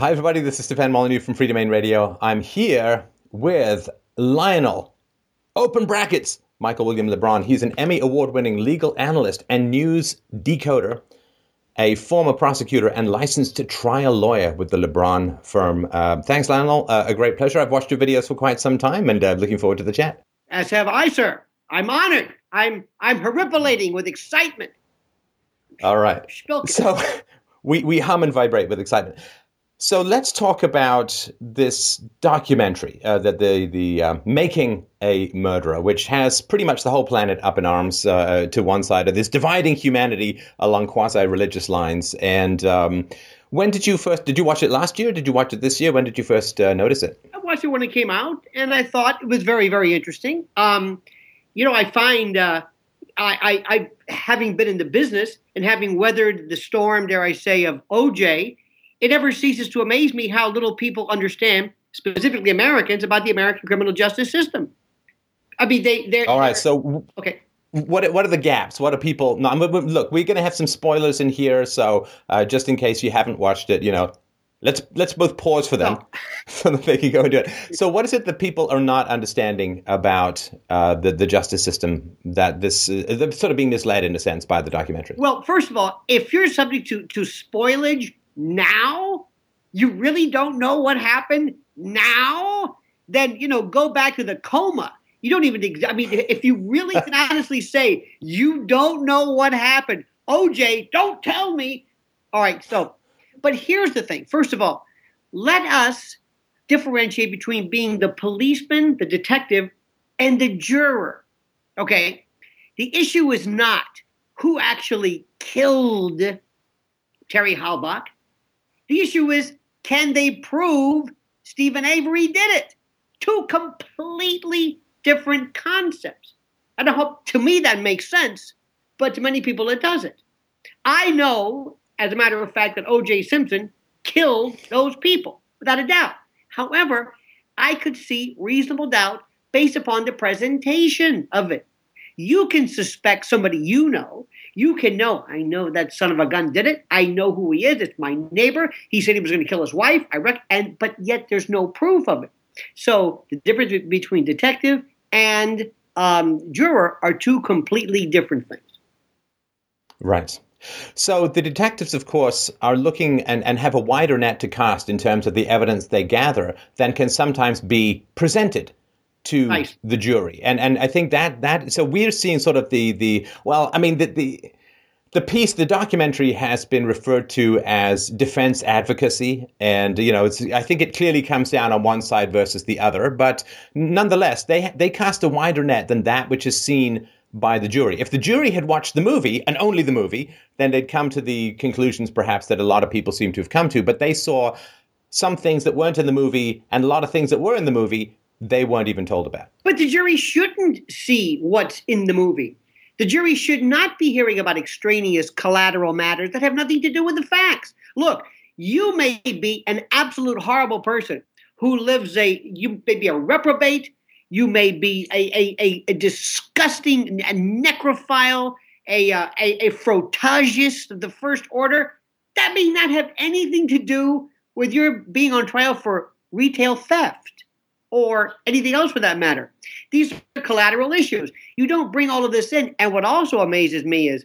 Hi, everybody. This is Stefan Molyneux from Free Domain Radio. I'm here with Lionel, open brackets, Michael William Lebron. He's an Emmy Award winning legal analyst and news decoder, a former prosecutor and licensed trial lawyer with the Lebron firm. Uh, thanks, Lionel. Uh, a great pleasure. I've watched your videos for quite some time and uh, looking forward to the chat. As have I, sir. I'm honored. I'm I'm horripilating with excitement. All right. So we, we hum and vibrate with excitement. So let's talk about this documentary uh, that the the uh, making a murderer, which has pretty much the whole planet up in arms uh, to one side of this, dividing humanity along quasi religious lines. And um, when did you first? Did you watch it last year? Did you watch it this year? When did you first uh, notice it? I watched it when it came out, and I thought it was very very interesting. Um, you know, I find. Uh, I, I, I, having been in the business and having weathered the storm, dare I say, of OJ, it never ceases to amaze me how little people understand, specifically Americans, about the American criminal justice system. I mean, they. They're, All right. So okay. What what are the gaps? What are people? No, look, we're going to have some spoilers in here, so uh, just in case you haven't watched it, you know, let's let's both pause for them, no. so that they can go and do it. So, what is it that people are not understanding about uh, the the justice system that this uh, sort of being misled in a sense by the documentary? Well, first of all, if you're subject to to spoilage now? You really don't know what happened now? Then, you know, go back to the coma. You don't even, I mean, if you really can honestly say you don't know what happened, OJ, don't tell me. All right, so, but here's the thing. First of all, let us differentiate between being the policeman, the detective, and the juror. Okay? The issue is not who actually killed Terry Halbach. The issue is can they prove Steven Avery did it? Two completely different concepts. I hope to me that makes sense, but to many people it doesn't. I know, as a matter of fact, that O.J. Simpson killed those people, without a doubt. However, I could see reasonable doubt based upon the presentation of it. You can suspect somebody you know you can know, I know that son of a gun did it. I know who he is. It's my neighbor. He said he was going to kill his wife. I rec- and but yet there's no proof of it. So the difference between detective and um, juror are two completely different things. Right. So the detectives, of course, are looking and, and have a wider net to cast in terms of the evidence they gather than can sometimes be presented to nice. the jury. And and I think that that so we're seeing sort of the the well, I mean the the the piece, the documentary has been referred to as defense advocacy, and you know, it's. I think it clearly comes down on one side versus the other, but nonetheless, they they cast a wider net than that which is seen by the jury. If the jury had watched the movie and only the movie, then they'd come to the conclusions perhaps that a lot of people seem to have come to. But they saw some things that weren't in the movie and a lot of things that were in the movie they weren't even told about. But the jury shouldn't see what's in the movie. The jury should not be hearing about extraneous collateral matters that have nothing to do with the facts. Look, you may be an absolute horrible person who lives a, you may be a reprobate, you may be a, a, a, a disgusting a necrophile, a, uh, a, a frotagist of the first order. That may not have anything to do with your being on trial for retail theft or anything else for that matter. These are collateral issues. You don't bring all of this in. And what also amazes me is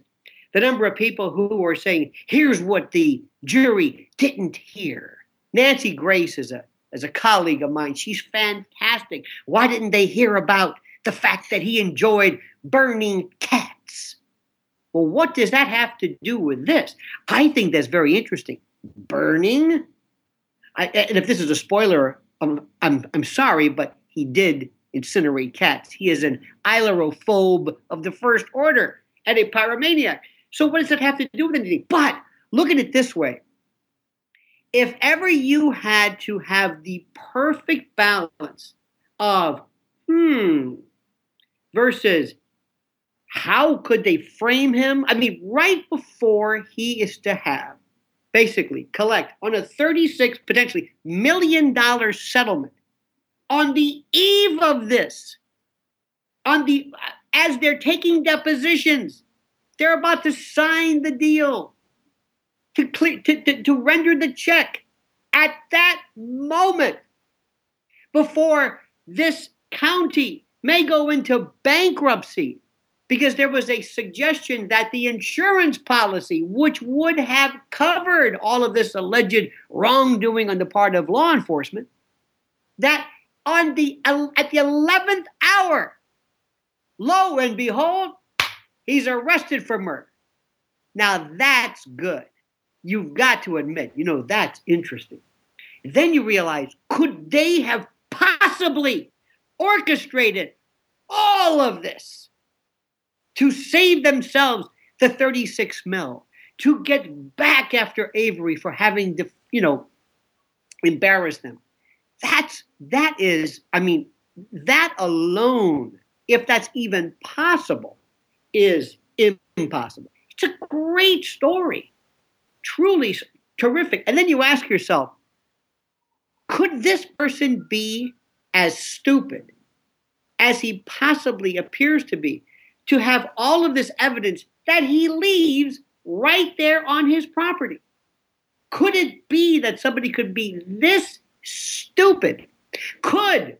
the number of people who are saying, here's what the jury didn't hear. Nancy Grace is a as a colleague of mine. She's fantastic. Why didn't they hear about the fact that he enjoyed burning cats? Well, what does that have to do with this? I think that's very interesting. Burning? I, and if this is a spoiler I'm, I'm, I'm sorry, but he did incinerate cats. He is an ailurophobe of the first order and a pyromaniac. So what does that have to do with anything? But look at it this way. If ever you had to have the perfect balance of hmm versus how could they frame him? I mean, right before he is to have basically collect on a 36 potentially million dollar settlement. On the eve of this on the as they're taking depositions they're about to sign the deal to clear to, to, to render the check at that moment before this county may go into bankruptcy because there was a suggestion that the insurance policy, which would have covered all of this alleged wrongdoing on the part of law enforcement, that on the at the 11th hour, lo and behold, he's arrested for murder. Now that's good. You've got to admit, you know, that's interesting. Then you realize, could they have possibly orchestrated all of this to save themselves the 36 mil, to get back after Avery for having, to, you know, embarrassed them? That's that is, I mean, that alone, if that's even possible, is impossible. It's a great story, truly terrific. And then you ask yourself, could this person be as stupid as he possibly appears to be to have all of this evidence that he leaves right there on his property? Could it be that somebody could be this stupid? Could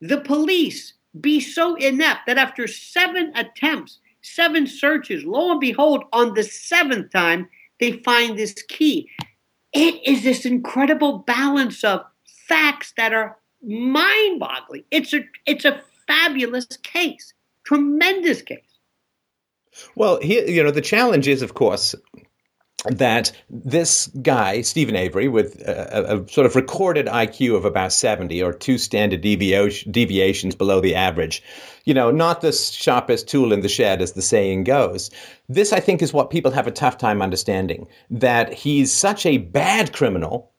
the police be so inept that after seven attempts, seven searches, lo and behold, on the seventh time, they find this key? It is this incredible balance of facts that are mind-boggling. It's a it's a fabulous case, tremendous case. Well, here you know the challenge is, of course, that this guy, Steven Avery, with a, a, sort of recorded IQ of about 70 or two standard deviations below the average, you know, not the sharpest tool in the shed, as the saying goes. This, I think, is what people have a tough time understanding that he's such a bad criminal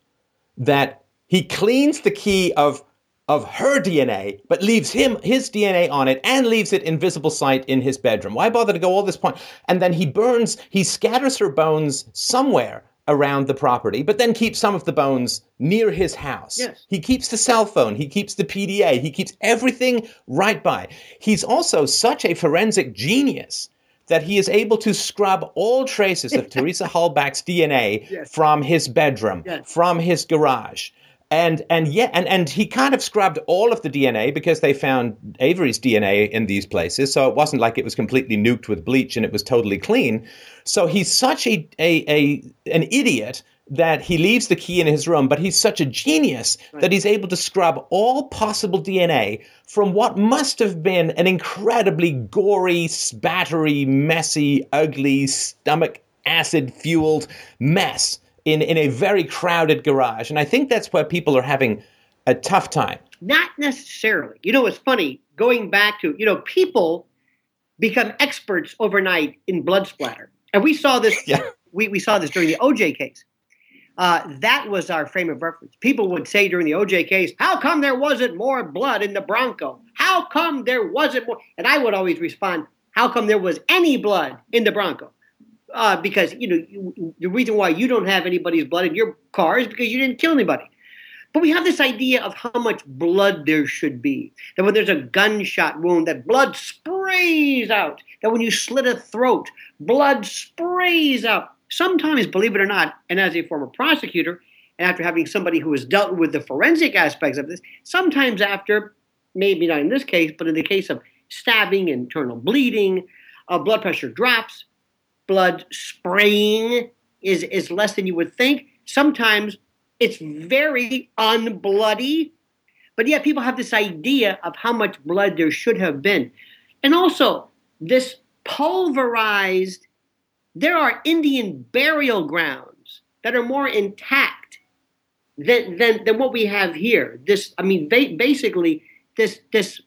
that he cleans the key of of her DNA, but leaves him his DNA on it and leaves it in visible sight in his bedroom. Why bother to go all this point? And then he burns, he scatters her bones somewhere around the property, but then keeps some of the bones near his house. Yes. He keeps the cell phone, he keeps the PDA, he keeps everything right by. He's also such a forensic genius that he is able to scrub all traces of Teresa Halbach's DNA yes. from his bedroom, yes. from his garage and and yeah and and he kind of scrubbed all of the DNA because they found Avery's DNA in these places. So it wasn't like it was completely nuked with bleach and it was totally clean. So he's such a a, a an idiot that he leaves the key in his room but he's such a genius right. that he's able to scrub all possible DNA from what must have been an incredibly gory spattery messy ugly stomach acid fueled mess in, in a very crowded garage. And I think that's where people are having a tough time. Not necessarily. You know, it's funny going back to, you know, people become experts overnight in blood splatter. And we saw this yeah. we, we saw this during the OJ case. Uh, that was our frame of reference. People would say during the OJ case, How come there wasn't more blood in the Bronco? How come there wasn't more? And I would always respond, How come there was any blood in the Bronco? Uh, because you know the reason why you don't have anybody's blood in your car is because you didn't kill anybody. But we have this idea of how much blood there should be. That when there's a gunshot wound, that blood sprays out. That when you slit a throat, blood sprays out. Sometimes, believe it or not, and as a former prosecutor, and after having somebody who has dealt with the forensic aspects of this, sometimes after, maybe not in this case, but in the case of stabbing, internal bleeding, uh, blood pressure drops, blood spraying is, is less than you would think. Sometimes it's very unbloody, but yet people have this idea of how much blood there should have been. And also, this pulverized, there are Indian burial grounds that are more intact than, than, than what we have here. This, I mean, ba- basically, this, this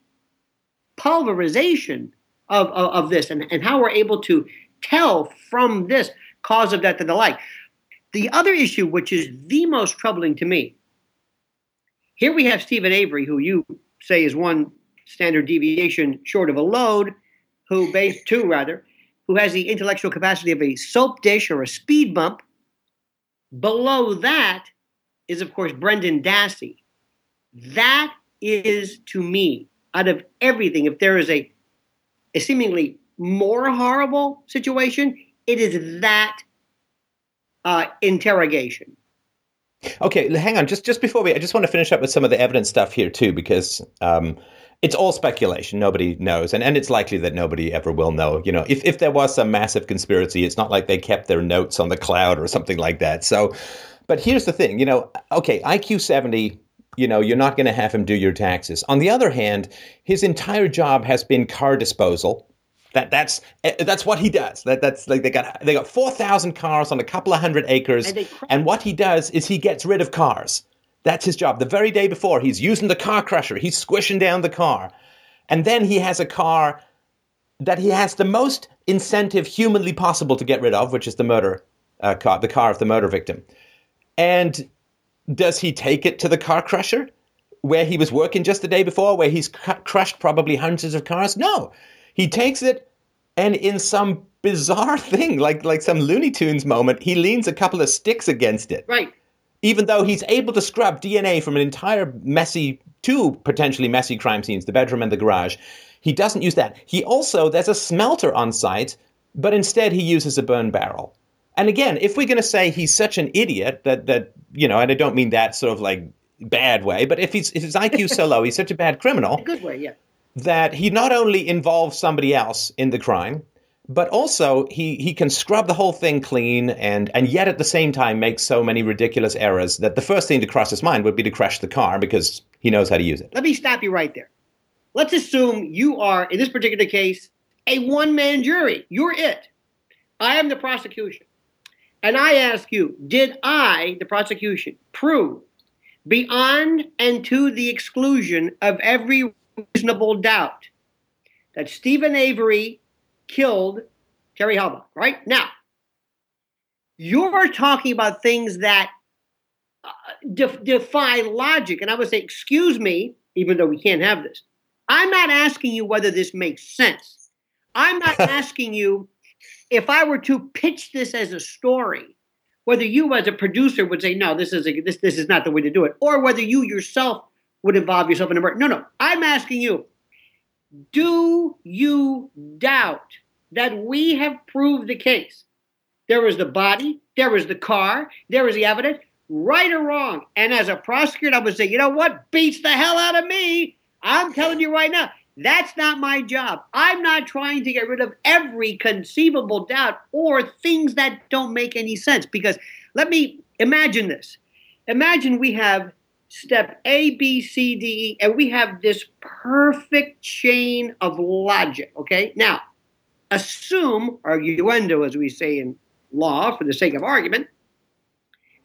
pulverization of, of, of, this and, and how we're able to tell from this cause of death and the like. The other issue, which is the most troubling to me, here we have Steven Avery, who you say is one standard deviation short of a load, who base two rather, who has the intellectual capacity of a soap dish or a speed bump. Below that is, of course, Brendan Dassey. That is to me, out of everything, if there is a, a seemingly more horrible situation, it is that uh, interrogation. Okay, hang on. Just just before we, I just want to finish up with some of the evidence stuff here too, because um, it's all speculation. Nobody knows, and and it's likely that nobody ever will know. You know, if if there was some massive conspiracy, it's not like they kept their notes on the cloud or something like that. So, but here's the thing. You know, okay, IQ seventy. You know, you're not going to have him do your taxes. On the other hand, his entire job has been car disposal that that's eh, that's what he does. That that's like they got they got four thousand cars on a couple of hundred acres, and, and, what he does is he gets rid of cars. That's his job. The very day before, he's using the car crusher. He's squishing down the car, and then he has a car that he has the most incentive humanly possible to get rid of, which is the murder uh, car, the car of the murder victim. And does he take it to the car crusher where he was working just the day before, where he's cr- crushed probably hundreds of cars? No he takes it and in some bizarre thing, like like some Looney Tunes moment, he leans a couple of sticks against it. Right. Even though he's able to scrub DNA from an entire messy, two potentially messy crime scenes, the bedroom and the garage, he doesn't use that. He also, there's a smelter on site, but instead he uses a burn barrel. And again, if we're going to say he's such an idiot that, that, you know, and I don't mean that sort of like bad way, but if, he's, if his IQ so low, he's such a bad criminal. A good way, yeah that he not only involves somebody else in the crime, but also he, he can scrub the whole thing clean and, and yet at the same time make so many ridiculous errors that the first thing to cross his mind would be to crash the car because he knows how to use it. Let me stop you right there. Let's assume you are, in this particular case, a one man jury. You're it. I am the prosecution. And I ask you, did I, the prosecution, prove beyond and to the exclusion of every reasonable doubt that Steven Avery killed Terry Halbach, right? Now, you're talking about things that uh, defy logic. And I would say, excuse me, even though we can't have this, I'm not asking you whether this makes sense. I'm not asking you if I were to pitch this as a story, whether you as a producer would say, no, this is a, this, this is not the way to do it, or whether you yourself would involve yourself in a murder. No, no. I'm asking you, do you doubt that we have proved the case? There was the body, there was the car, there was the evidence, right or wrong. And as a prosecutor, I would say, you know what beats the hell out of me? I'm telling you right now, that's not my job. I'm not trying to get rid of every conceivable doubt or things that don't make any sense. Because let me imagine this. Imagine we have step A, B, C, D, E, and we have this perfect chain of logic. Okay, now assume arguendo, as we say in law, for the sake of argument,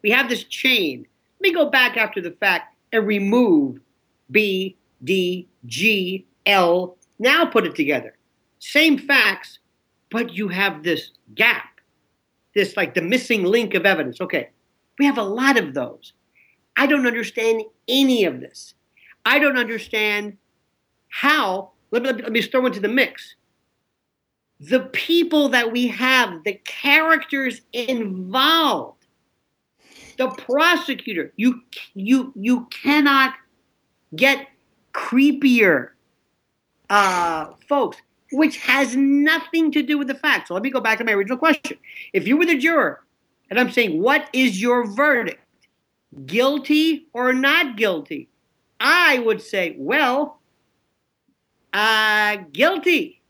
we have this chain. Let me go back after the fact and remove B, D, G, L. Now put it together. Same facts, but you have this gap, this like the missing link of evidence. Okay, we have a lot of those. I don't understand any of this. I don't understand how, let me, let me throw into the mix. The people that we have, the characters involved, the prosecutor, you, you, you cannot get creepier, uh, folks, which has nothing to do with the facts. So let me go back to my original question. If you were the juror, and I'm saying, what is your verdict? Guilty or not guilty? I would say, well, uh, guilty.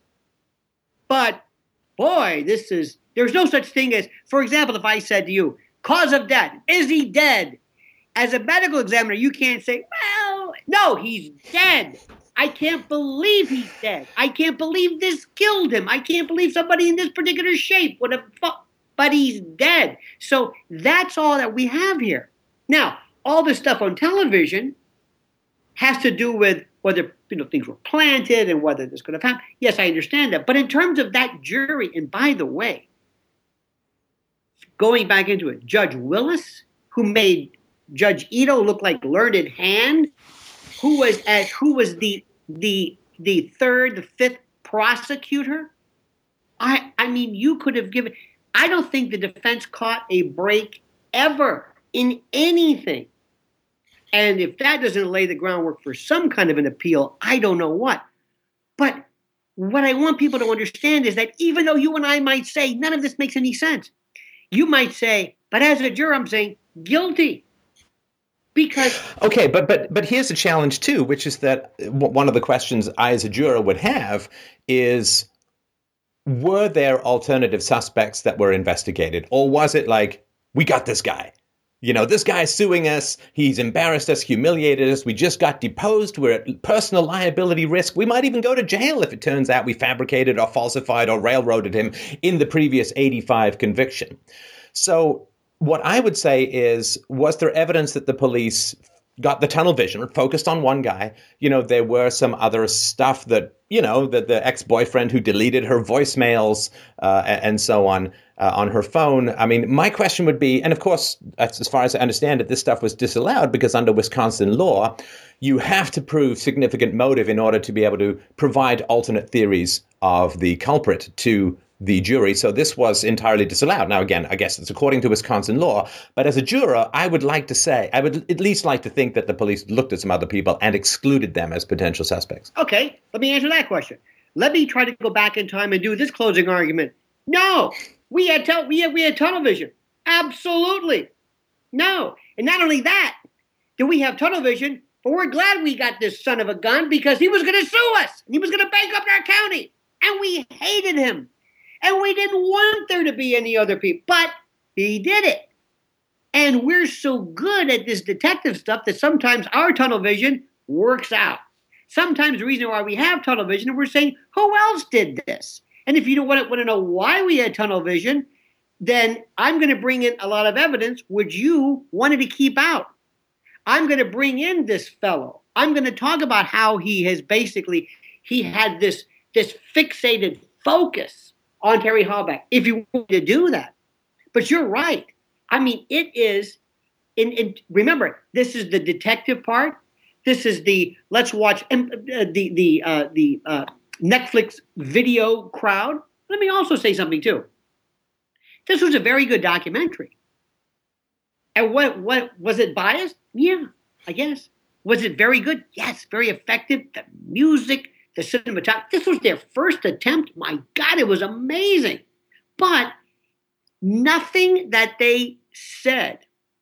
But boy, this is, there's no such thing as, for example, if I said to you, cause of death, is he dead? As a medical examiner, you can't say, well, no, he's dead. I can't believe he's dead. I can't believe this killed him. I can't believe somebody in this particular shape would have, but he's dead. So that's all that we have here. Now, all this stuff on television has to do with whether you know things were planted and whether this could have happened. Yes, I understand that. But in terms of that jury, and by the way, going back into it, Judge Willis, who made Judge Ito look like Learned Hand, who was as who was the the the third, the fifth prosecutor. I I mean, you could have given. I don't think the defense caught a break ever in anything. And if that doesn't lay the groundwork for some kind of an appeal, I don't know what. But what I want people to understand is that even though you and I might say none of this makes any sense, you might say, but as a juror, I'm saying guilty. Because okay, but but but here's the challenge too, which is that one of the questions I as a juror would have is were there alternative suspects that were investigated or was it like we got this guy you know, this guy's suing us. He's embarrassed us, humiliated us. We just got deposed. We're at personal liability risk. We might even go to jail if it turns out we fabricated or falsified or railroaded him in the previous 85 conviction. So, what I would say is, was there evidence that the police got the tunnel vision, focused on one guy. You know, there were some other stuff that, you know, that the ex boyfriend who deleted her voicemails uh, and so on uh, on her phone. I mean, my question would be, and of course, as far as I understand it, this stuff was disallowed because under Wisconsin law, you have to prove significant motive in order to be able to provide alternate theories of the culprit to the jury. So this was entirely disallowed. Now, again, I guess it's according to Wisconsin law. But as a juror, I would like to say, I would at least like to think that the police looked at some other people and excluded them as potential suspects. Okay, let me answer that question. Let me try to go back in time and do this closing argument. No, we had tel- we had, we had tunnel vision. Absolutely, no. And not only that, do we have tunnel vision? But we're glad we got this son of a gun because he was going to sue us he was going to bankrupt our county, and we hated him and we didn't want there to be any other people, but he did it. And we're so good at this detective stuff that sometimes our tunnel vision works out. Sometimes the reason why we have tunnel vision, we're saying, who else did this? And if you don't want to, want to know why we had tunnel vision, then I'm going to bring in a lot of evidence which you wanted to keep out. I'm going to bring in this fellow. I'm going to talk about how he has basically he had this this fixated focus on Terry Halbach if you want to do that. But you're right. I mean, it is. In, in remember, this is the detective part. This is the let's watch uh, the the uh, the uh, Netflix video crowd. Let me also say something too. This was a very good documentary. And what what was it biased? Yeah, I guess. Was it very good? Yes, very effective. The music, the cinematography. This was their first attempt. My God, it was amazing. But nothing that they said,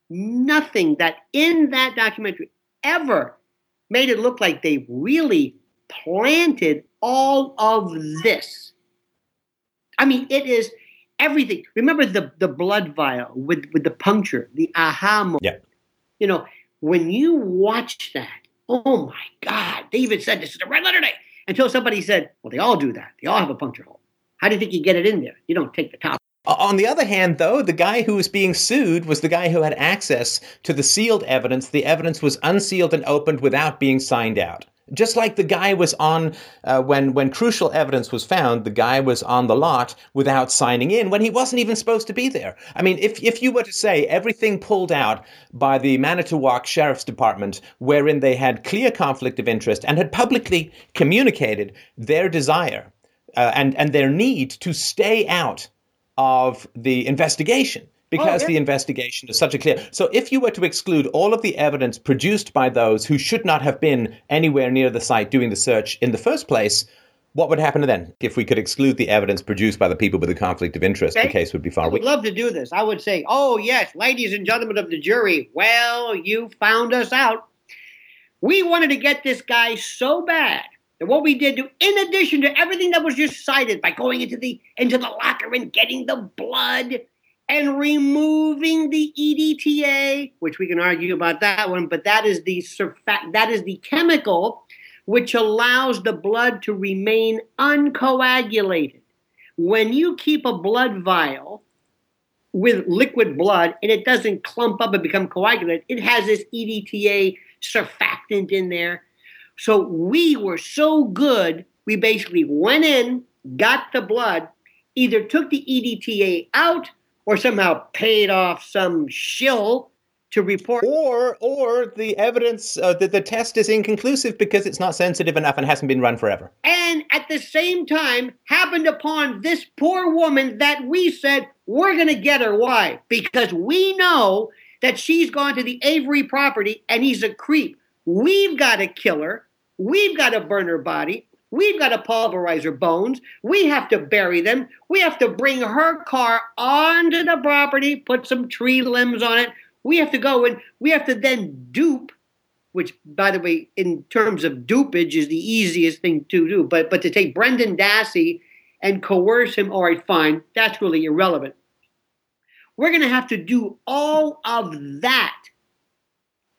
nothing that in that documentary ever made it look like they really planted all of this. I mean, it is everything. Remember the, the blood vial with, with the puncture, the aha moment. Yeah. You know, when you watch that, oh my God, David said this is a red letter day until somebody said, well, they all do that. They all have a puncture hole. How do you think you get it in there? You don't take the top. On the other hand, though, the guy who was being sued was the guy who had access to the sealed evidence. The evidence was unsealed and opened without being signed out. Just like the guy was on uh, when when crucial evidence was found, the guy was on the lot without signing in when he wasn't even supposed to be there. I mean, if if you were to say everything pulled out by the Manitowoc Sheriff's Department, wherein they had clear conflict of interest and had publicly communicated their desire uh, and and their need to stay out of the investigation, because oh, the investigation is such a clear. So if you were to exclude all of the evidence produced by those who should not have been anywhere near the site doing the search in the first place, what would happen then if we could exclude the evidence produced by the people with a conflict of interest? Okay. The case would be far. I would love to do this. I would say, "Oh yes, ladies and gentlemen of the jury, well, you found us out. We wanted to get this guy so bad that what we did, to, in addition to everything that was just cited, by going into the into the locker and getting the blood." And removing the EDTA, which we can argue about that one, but that is the surfactant, that is the chemical which allows the blood to remain uncoagulated. When you keep a blood vial with liquid blood and it doesn't clump up and become coagulated, it has this EDTA surfactant in there. So we were so good, we basically went in, got the blood, either took the EDTA out or somehow paid off some shill to report. Or or the evidence uh, that the test is inconclusive because it's not sensitive enough and hasn't been run forever. And at the same time happened upon this poor woman that we said we're going to get her. Why? Because we know that she's gone to the Avery property and he's a creep. We've got to kill her. We've got to burn her body We've got to pulverize her bones. We have to bury them. We have to bring her car onto the property, put some tree limbs on it. We have to go and we have to then dupe, which, by the way, in terms of dupage, is the easiest thing to do. But but to take Brendan Dassey and coerce him, all right, fine, that's really irrelevant. We're going to have to do all of that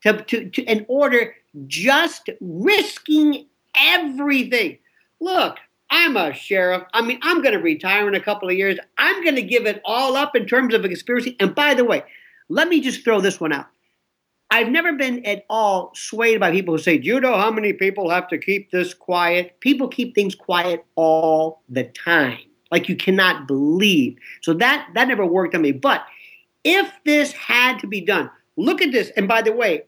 to, to, to in order just risking everything. Look, I'm a sheriff. I mean, I'm going to retire in a couple of years. I'm going to give it all up in terms of a conspiracy. And by the way, let me just throw this one out. I've never been at all swayed by people who say, Do you know how many people have to keep this quiet? People keep things quiet all the time. Like you cannot believe. So that that never worked on me. But if this had to be done, look at this. And by the way,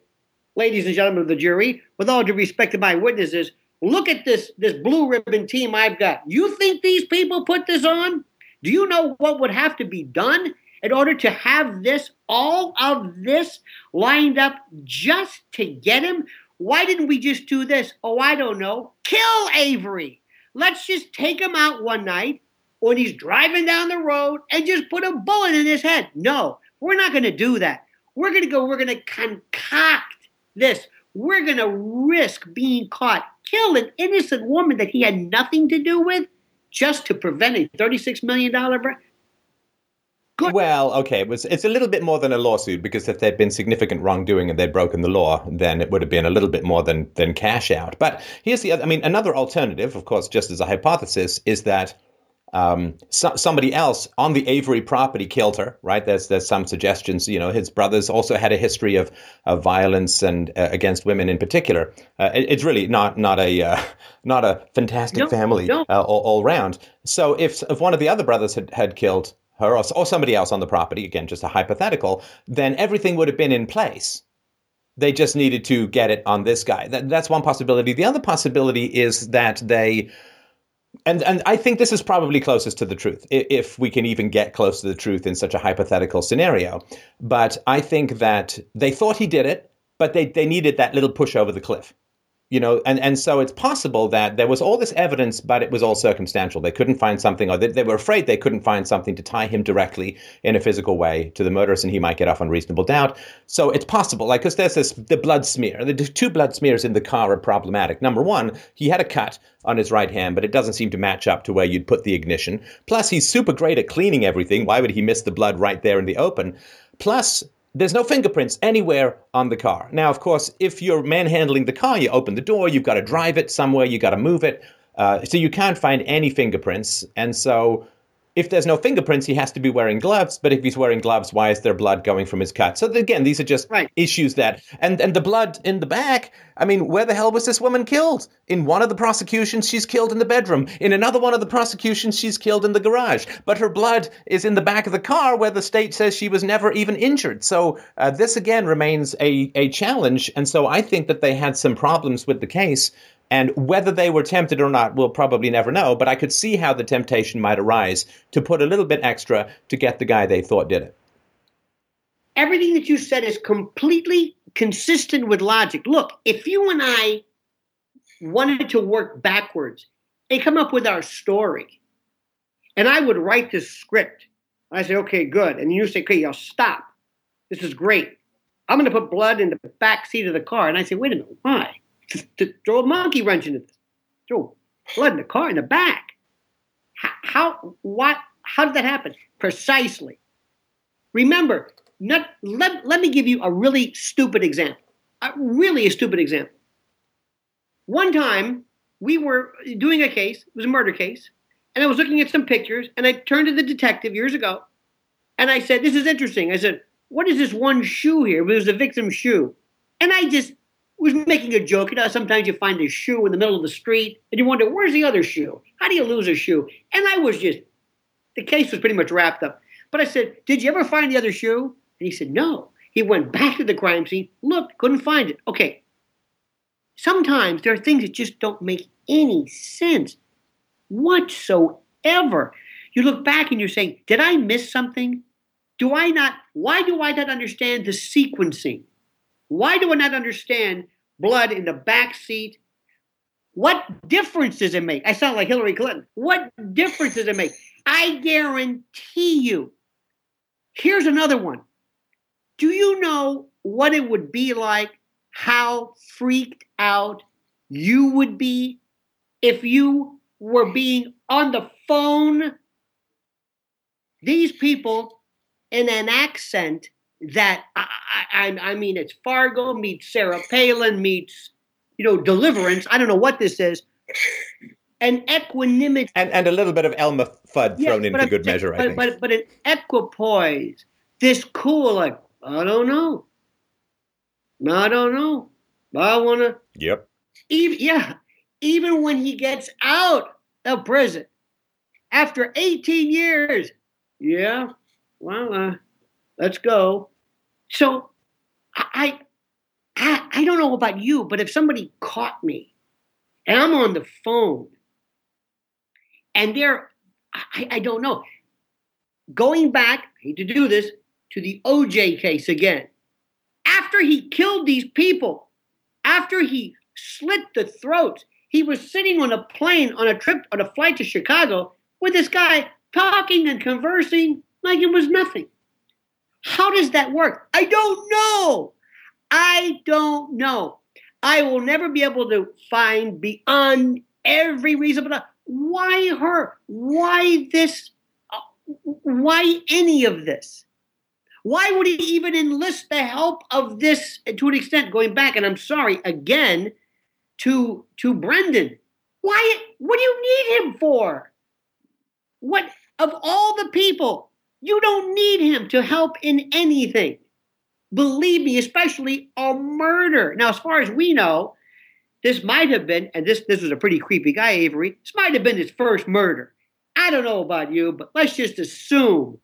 ladies and gentlemen of the jury, with all due respect to my witnesses, look at this this blue ribbon team I've got. You think these people put this on? Do you know what would have to be done in order to have this all of this lined up just to get him? Why didn't we just do this? Oh, I don't know. Kill Avery. Let's just take him out one night when he's driving down the road and just put a bullet in his head. No, we're not going to do that. We're going to go, we're going to concoct this. We're going to risk being caught, kill an innocent woman that he had nothing to do with just to prevent a $36 million break. Good. Well, okay, it was it's a little bit more than a lawsuit because if there'd been significant wrongdoing and they'd broken the law, then it would have been a little bit more than than cash out. But here's the other, I mean, another alternative, of course, just as a hypothesis, is that um, so, somebody else on the Avery property killed her. Right? There's there's some suggestions. You know, his brothers also had a history of, of violence and uh, against women in particular. Uh, it, it's really not not a uh, not a fantastic no, family no. Uh, all, all round. So if if one of the other brothers had, had killed her or, or somebody else on the property, again just a hypothetical, then everything would have been in place. They just needed to get it on this guy. That, that's one possibility. The other possibility is that they and and I think this is probably closest to the truth, if we can even get close to the truth in such a hypothetical scenario. But I think that they thought he did it, but they, they needed that little push over the cliff you know, and, and so it's possible that there was all this evidence, but it was all circumstantial. They couldn't find something, or they, they, were afraid they couldn't find something to tie him directly in a physical way to the murderers, and he might get off on reasonable doubt. So it's possible, like, because there's this the blood smear. The two blood smears in the car are problematic. Number one, he had a cut on his right hand, but it doesn't seem to match up to where you'd put the ignition. Plus, he's super great at cleaning everything. Why would he miss the blood right there in the open? Plus, there's no fingerprints anywhere on the car. Now, of course, if you're manhandling the car, you open the door, you've got to drive it somewhere, you've got to move it. Uh, so you can't find any fingerprints. And so if there's no fingerprints, he has to be wearing gloves. But if he's wearing gloves, why is there blood going from his cut? So again, these are just right. issues that, and and the blood in the back. I mean, where the hell was this woman killed? In one of the prosecutions, she's killed in the bedroom. In another one of the prosecutions, she's killed in the garage. But her blood is in the back of the car, where the state says she was never even injured. So uh, this again remains a a challenge. And so I think that they had some problems with the case. And whether they were tempted or not, we'll probably never know. But I could see how the temptation might arise to put a little bit extra to get the guy they thought did it. Everything that you said is completely consistent with logic. Look, if you and I wanted to work backwards and come up with our story, and I would write this script, I say, okay, good. And you say, okay, I'll stop. This is great. I'm going to put blood in the back seat of the car. And I say, wait a minute, why? To, to throw a monkey wrench into this. Throw blood in the car in the back. How, how what how did that happen? Precisely. Remember, not, let, let me give you a really stupid example. A, really a stupid example. One time we were doing a case, it was a murder case, and I was looking at some pictures, and I turned to the detective years ago, and I said, This is interesting. I said, What is this one shoe here? It was the victim's shoe. And I just was making a joke. You know, sometimes you find a shoe in the middle of the street and you wonder, where's the other shoe? How do you lose a shoe? And I was just, the case was pretty much wrapped up. But I said, Did you ever find the other shoe? And he said, No. He went back to the crime scene, looked, couldn't find it. Okay. Sometimes there are things that just don't make any sense whatsoever. You look back and you're saying, Did I miss something? Do I not, why do I not understand the sequencing? Why do I not understand blood in the back seat? What difference does it make? I sound like Hillary Clinton. What difference does it make? I guarantee you. Here's another one. Do you know what it would be like? How freaked out you would be if you were being on the phone. These people in an accent that I, I, I mean, it's Fargo meets Sarah Palin meets, you know, Deliverance. I don't know what this is. An equanimity and, and a little bit of Elmer Fudd thrown yes, into good measure. But, I think, but but an equipoise, this cool, like I don't know, I don't know, I want to. Yep. Even yeah, even when he gets out of prison after 18 years, yeah, well, uh, let's go. So I, I, I don't know about you, but if somebody caught me and I'm on the phone and they're, I, I don't know, going back, I hate to do this, to the OJ case again. After he killed these people, after he slit the throats, he was sitting on a plane on a trip on a flight to Chicago with this guy talking and conversing like it was nothing. How does that work? I don't know. I don't know. I will never be able to find beyond every reason, but why her? Why this? Why any of this? Why would he even enlist the help of this to an extent? Going back, and I'm sorry again to to Brendan. Why? What do you need him for? What of all the people? You don't need him to help in anything. Believe me, especially a murder. Now, as far as we know, this might have been, and this this was a pretty creepy guy, Avery. This might have been his first murder. I don't know about you, but let's just assume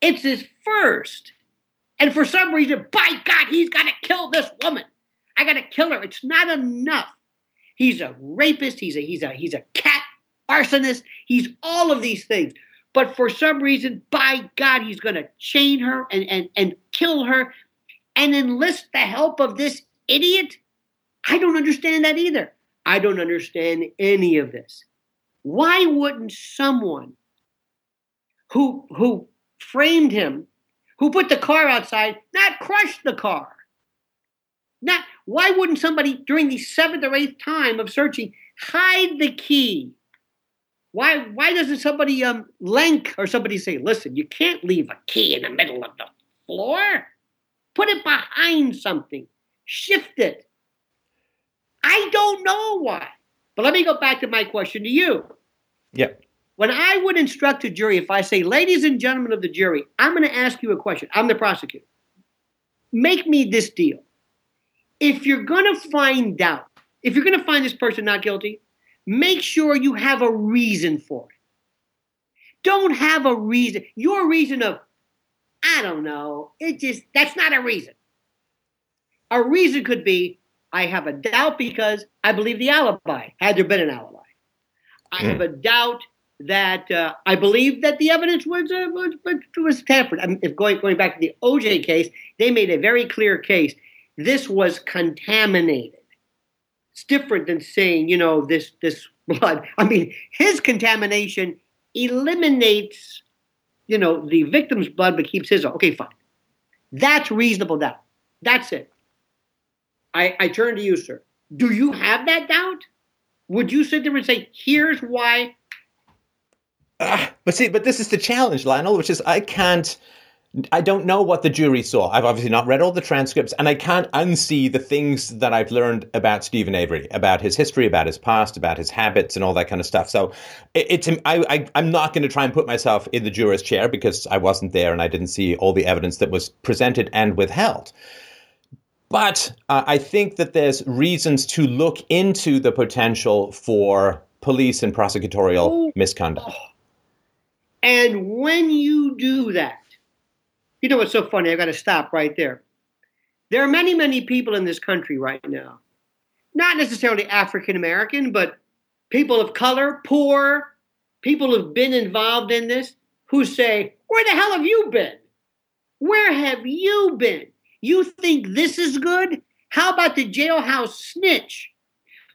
it's his first. And for some reason, by God, he's got to kill this woman. I got to kill her. It's not enough. He's a rapist. He's a he's a he's a cat arsonist. He's all of these things. But for some reason, by God, he's going to chain her and, and, and kill her and enlist the help of this idiot. I don't understand that either. I don't understand any of this. Why wouldn't someone who who framed him, who put the car outside, not crush the car? Not why wouldn't somebody during the seventh or eighth time of searching hide the key? Why why doesn't somebody um link or somebody say, listen, you can't leave a key in the middle of the floor. Put it behind something. Shift it. I don't know why. But let me go back to my question to you. Yep. When I would instruct a jury, if I say, ladies and gentlemen of the jury, I'm going to ask you a question. I'm the prosecutor. Make me this deal if you're going to find out, if you're going to find this person not guilty, make sure you have a reason for it. Don't have a reason. Your reason of, I don't know, it just, that's not a reason. A reason could be, I have a doubt because I believe the alibi, had there been an alibi. I have a doubt that uh, I believe that the evidence was uh, was, was tampered. I mean, if going going back to the OJ case, they made a very clear case this was contaminated. It's different than saying, you know, this this blood. I mean, his contamination eliminates, you know, the victim's blood but keeps his. Own. Okay, fine. That's reasonable doubt. That's it. I, I turn to you, sir. Do you have that doubt? Would you sit there and say, here's why? Uh, but see, but this is the challenge, Lionel, which is I can't I don't know what the jury saw. I've obviously not read all the transcripts, and I can't unsee the things that I've learned about Steven Avery, about his history, about his past, about his habits, and all that kind of stuff. So it's I, I, am not going to try and put myself in the juror's chair because I wasn't there and I didn't see all the evidence that was presented and withheld. But uh, I think that there's reasons to look into the potential for police and prosecutorial oh. misconduct. And when you do that, you know what's so funny? I got to stop right there. There are many, many people in this country right now, not necessarily African American, but people of color, poor, people who've been involved in this, who say, Where the hell have you been? Where have you been? You think this is good? How about the jailhouse snitch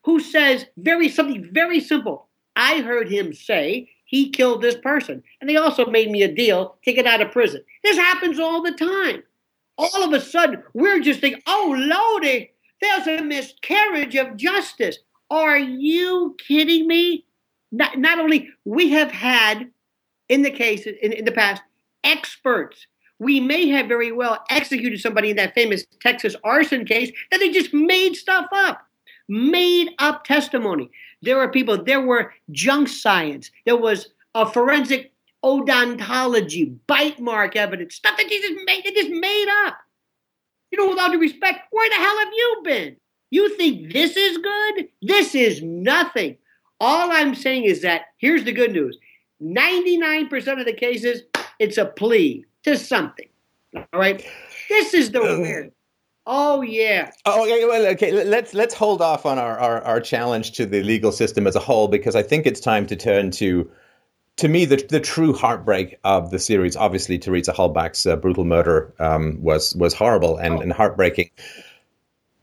who says very something very simple? I heard him say he killed this person. And they also made me a deal to get out of prison. This happens all the time. all of a sudden we're just thinking, oh, Lordy, there's a miscarriage of justice. Are you kidding me? Not, not only we have had in the case in, in the past experts. We may have very well executed somebody in that famous Texas arson case that they just made stuff up, made up testimony. There were people, there were junk science, there was a forensic odontology, bite mark evidence, stuff that just made, they just made up. You know, with all due respect, where the hell have you been? You think this is good? This is nothing. All I'm saying is that here's the good news 99% of the cases, it's a plea to something. All right? This is the weird. Oh yeah. Oh, okay. Well, okay. Let's let's hold off on our, our, our challenge to the legal system as a whole because I think it's time to turn to to me, the the true heartbreak of the series, obviously, Teresa Halbach's uh, brutal murder um, was was horrible and, oh. and heartbreaking.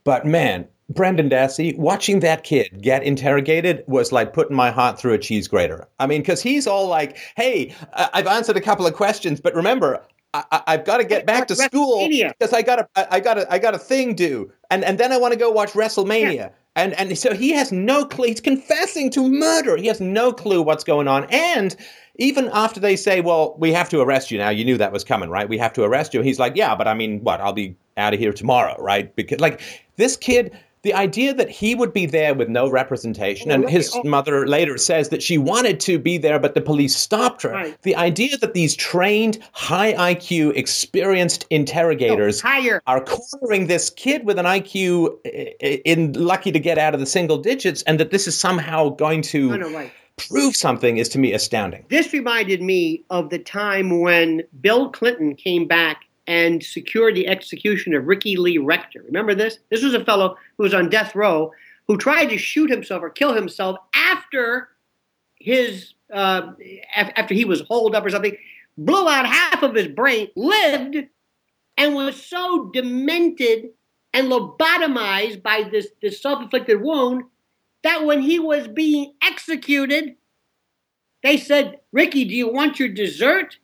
But man, Brendan Dassey, watching that kid get interrogated was like putting my heart through a cheese grater. I mean, because he's all like, "Hey, I've answered a couple of questions, but remember, I, have got to get back to school because I got a, I got a, I got a thing due, and and then I want to go watch WrestleMania." Yeah. And and so he has no clue. He's confessing to murder. He has no clue what's going on. And even after they say, "Well, we have to arrest you now," you knew that was coming, right? We have to arrest you. He's like, "Yeah, but I mean, what? I'll be out of here tomorrow, right?" Because like this kid the idea that he would be there with no representation, and his mother later says that she wanted to be there, but the police stopped her. Right. The idea that these trained, high IQ, experienced interrogators no, are cornering this kid with an IQ eh, eh, in lucky to get out of the single digits, and that this is somehow going to. No, right prove something is to me astounding. This reminded me of the time when Bill Clinton came back and secured the execution of Ricky Lee Rector. Remember this? This was a fellow who was on death row who tried to shoot himself or kill himself after his uh, after he was holed up or something, blew out half of his brain, lived, and was so demented and lobotomized by this, this self-inflicted wound that when he was being executed, they said, Ricky, do you want your dessert?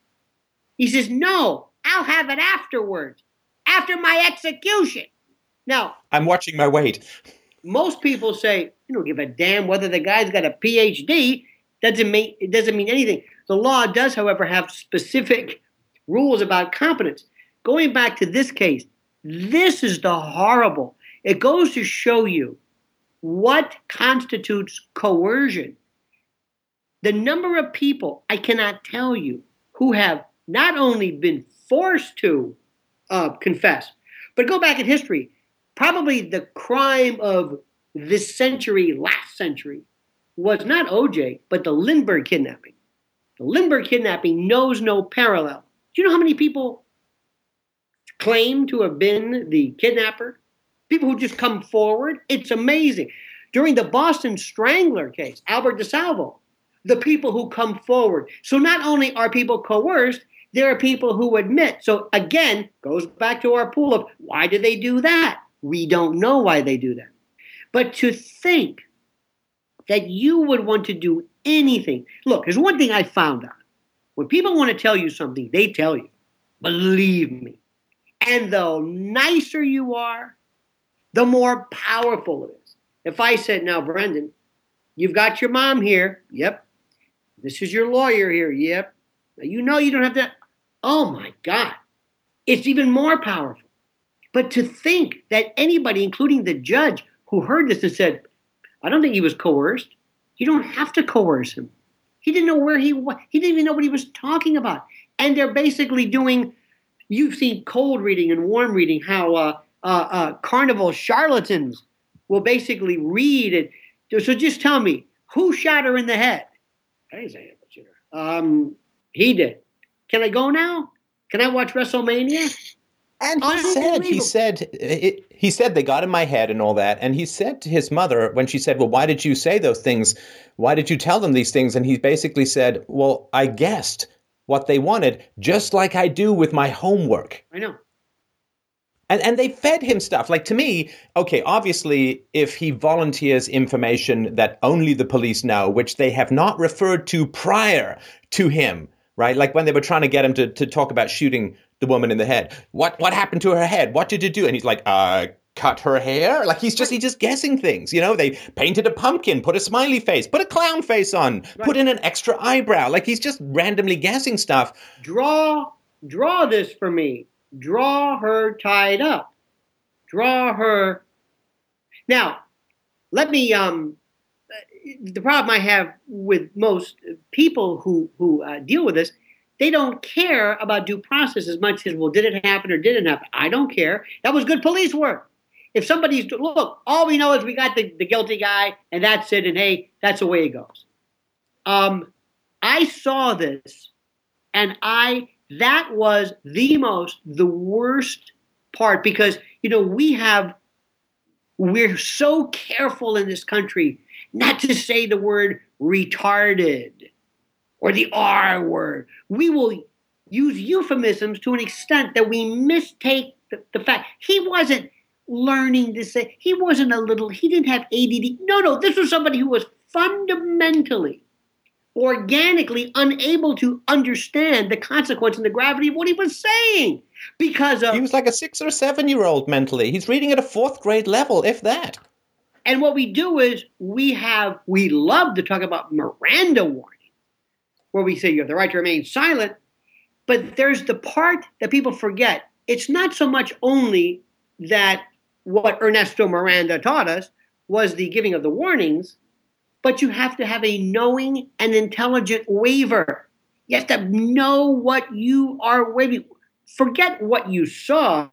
He says, No, I'll have it afterwards, after my execution. Now, I'm watching my weight. Most people say, you don't give a damn whether the guy's got a PhD. Doesn't mean it doesn't mean anything. The law does, however, have specific rules about competence. Going back to this case, this is the horrible. It goes to show you what constitutes coercion. The number of people I cannot tell you who have not only been forced to uh, confess. But go back in history, probably the crime of this century, last century, was not OJ, but the Lindbergh kidnapping. The Lindbergh kidnapping knows no parallel. Do you know how many people claim to have been the kidnapper? People who just come forward. It's amazing. During the Boston Strangler case, Albert DeSalvo, the people who come forward. So not only are people coerced, there are people who admit. So again, goes back to our pool of why do they do that? We don't know why they do that. But to think that you would want to do anything. Look, there's one thing I found out. When people want to tell you something, they tell you. Believe me. And the nicer you are, the more powerful it is. If I said, now, Brendan, you've got your mom here. Yep. This is your lawyer here. Yep. Now, you know you don't have to. Oh my God. It's even more powerful. But to think that anybody, including the judge who heard this and said, I don't think he was coerced. You don't have to coerce him. He didn't know where he was. He didn't even know what he was talking about. And they're basically doing, you've seen cold reading and warm reading, how uh, uh, uh, carnival charlatans will basically read it. So just tell me, who shot her in the head? I didn't say it, um, he did. Can I go now? Can I watch WrestleMania? And he said, he said, it, he said they got in my head and all that. And he said to his mother when she said, "Well, why did you say those things? Why did you tell them these things?" And he basically said, "Well, I guessed what they wanted, just like I do with my homework." I know. And and they fed him stuff. Like to me, okay, obviously, if he volunteers information that only the police know, which they have not referred to prior to him right? Like when they were trying to get him to, to talk about shooting the woman in the head. What what happened to her head? What did you do? And he's like, uh, cut her hair. Like he's just he's just guessing things. You know, they painted a pumpkin, put a smiley face, put a clown face on, right. put in an extra eyebrow. Like he's just randomly guessing stuff. Draw draw this for me. Draw her tied up. Draw her. Now, let me um the problem I have with most people who who uh, deal with this they don't care about due process as much as, well, did it happen or didn't happen? I don't care. That was good police work. If somebody's, look, all we know is we got the, the guilty guy and that's it, and hey, that's the way it goes. Um, I saw this and I, that was the most, the worst part because, you know, we have, we're so careful in this country not to say the word retarded or the R word. We will use euphemisms to an extent that we mistake the, the, fact. He wasn't learning to say, he wasn't a little, he didn't have ADD. No, no, this was somebody who was fundamentally, organically unable to understand the consequence and the gravity of what he was saying. Because of, he was like a six or seven year old mentally. He's reading at a fourth grade level, if that. And what we do is we have, we love to talk about Miranda warnings where we say you have the right to remain silent. But there's the part that people forget. It's not so much only that what Ernesto Miranda taught us was the giving of the warnings, but you have to have a knowing and intelligent waiver. You have to know what you are waiving. Forget what you saw,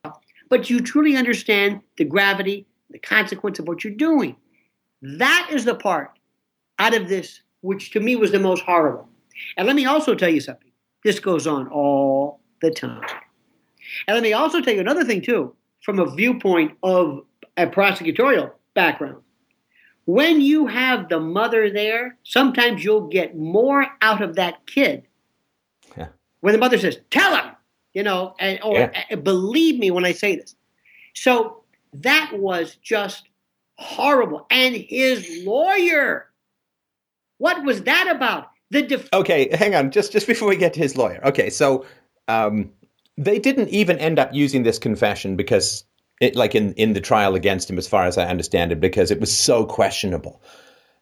but you truly understand the gravity, the consequence of what you're doing. That is the part out of this which to me was the most horrible. And let me also tell you something. This goes on all the time. And let me also tell you another thing, too, from a viewpoint of a prosecutorial background. When you have the mother there, sometimes you'll get more out of that kid. Yeah. When the mother says, tell him, you know, and, or yeah. believe me when I say this. So that was just horrible. And his lawyer, what was that about? The def- okay, hang on, just just before we get to his lawyer. Okay, so um, they didn't even end up using this confession because, it, like in in the trial against him, as far as I understand it, because it was so questionable,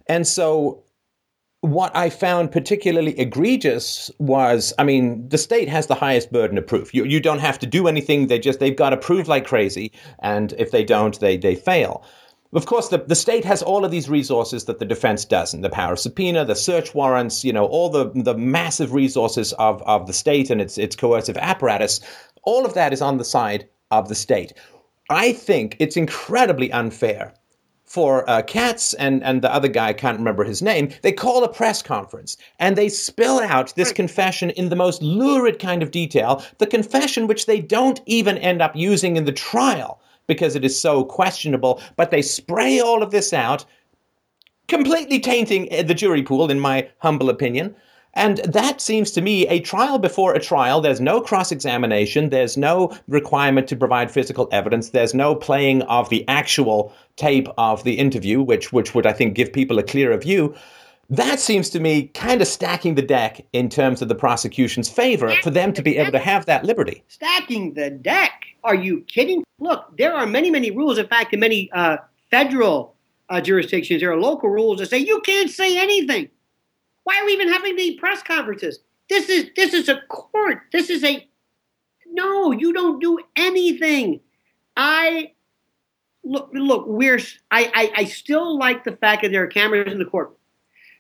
and so. What I found particularly egregious was, I mean, the state has the highest burden of proof. You, you don't have to do anything; they just they've got to prove like crazy, and if they don't, they they fail. Of course, the, the state has all of these resources that the defense doesn't the power of subpoena, the search warrants, you know, all the, the massive resources of, of the state and its, its coercive apparatus. All of that is on the side of the state. I think it's incredibly unfair for uh, Kratz and, and the other guy, I can't remember his name, they call a press conference and they spill out this confession in the most lurid kind of detail, the confession which they don't even end up using in the trial because it is so questionable, but they spray all of this out, completely tainting the jury pool, in my humble opinion. And that seems to me a trial before a trial. There's no cross examination. There's no requirement to provide physical evidence. There's no playing of the actual tape of the interview, which, which would, I think, give people a clearer view. That seems to me kind of stacking the deck in terms of the prosecution's favor for them to be able to have that liberty. Stacking the deck? Are you kidding? Look, there are many, many rules. In fact, in many uh, federal uh, jurisdictions, there are local rules that say you can't say anything. Why are we even having the press conferences? This is this is a court. This is a no. You don't do anything. I look. Look, we're. I, I I still like the fact that there are cameras in the court.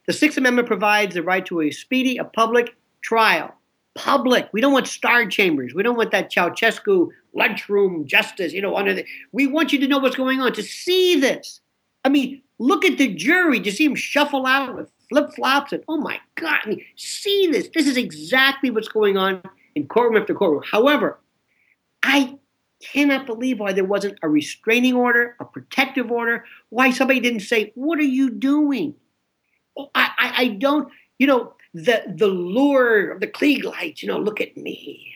The Sixth Amendment provides the right to a speedy, a public trial. Public. We don't want star chambers. We don't want that Ceausescu lunchroom justice, you know, under the. We want you to know what's going on, to see this. I mean, look at the jury. To see him shuffle out with flip flops and oh my God, I mean, see this. This is exactly what's going on in courtroom after courtroom. However, I cannot believe why there wasn't a restraining order, a protective order, why somebody didn't say, What are you doing? Oh, I, I, I don't, you know, the the lure of the Klieg lights, you know, look at me.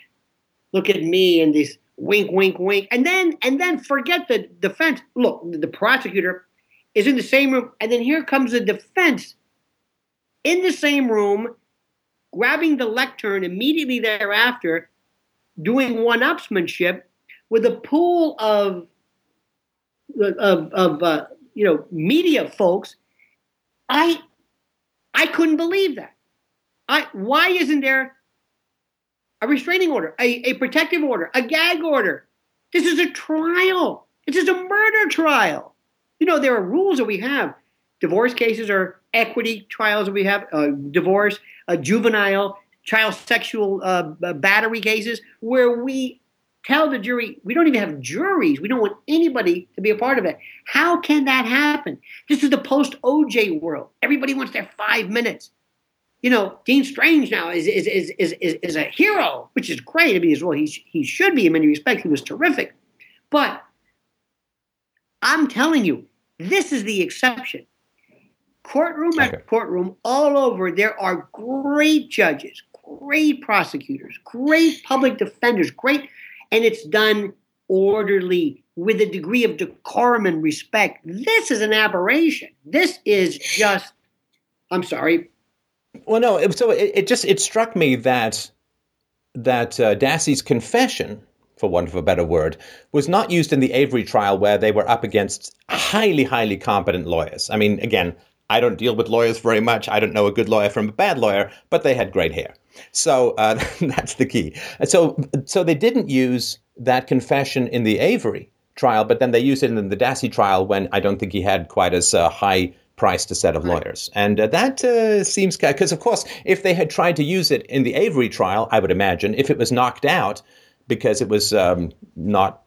Look at me and this wink, wink, wink. And then and then forget the defense. Look, the prosecutor is in the same room, and then here comes the defense in the same room, grabbing the lectern immediately thereafter, doing one-upsmanship with a pool of of, of uh, you know media folks. I I couldn't believe that. I why isn't there a restraining order, a, a protective order, a gag order? This is a trial. This is a murder trial. You know there are rules that we have. Divorce cases are equity trials that we have. Uh, divorce, a juvenile child sexual uh, battery cases where we tell the jury we don't even have juries. We don't want anybody to be a part of it. How can that happen? This is the post OJ world. Everybody wants their five minutes. You know, Dean Strang now is is, is is is is a hero, which is great. I mean, as well, he he should be in many respects. He was terrific, but I'm telling you, this is the exception. Courtroom okay. after courtroom, all over, there are great judges, great prosecutors, great public defenders, great, and it's done orderly with a degree of decorum and respect. This is an aberration. This is just, I'm sorry. Well, no. So it, it just it struck me that that uh, Dassey's confession, for want of a better word, was not used in the Avery trial where they were up against highly, highly competent lawyers. I mean, again, I don't deal with lawyers very much. I don't know a good lawyer from a bad lawyer, but they had great hair. So uh, that's the key. So, so they didn't use that confession in the Avery trial, but then they used it in the Dassey trial when I don't think he had quite as uh, high priced a set of lawyers. And uh, that uh, seems because, of course, if they had tried to use it in the Avery trial, I would imagine if it was knocked out because it was um, not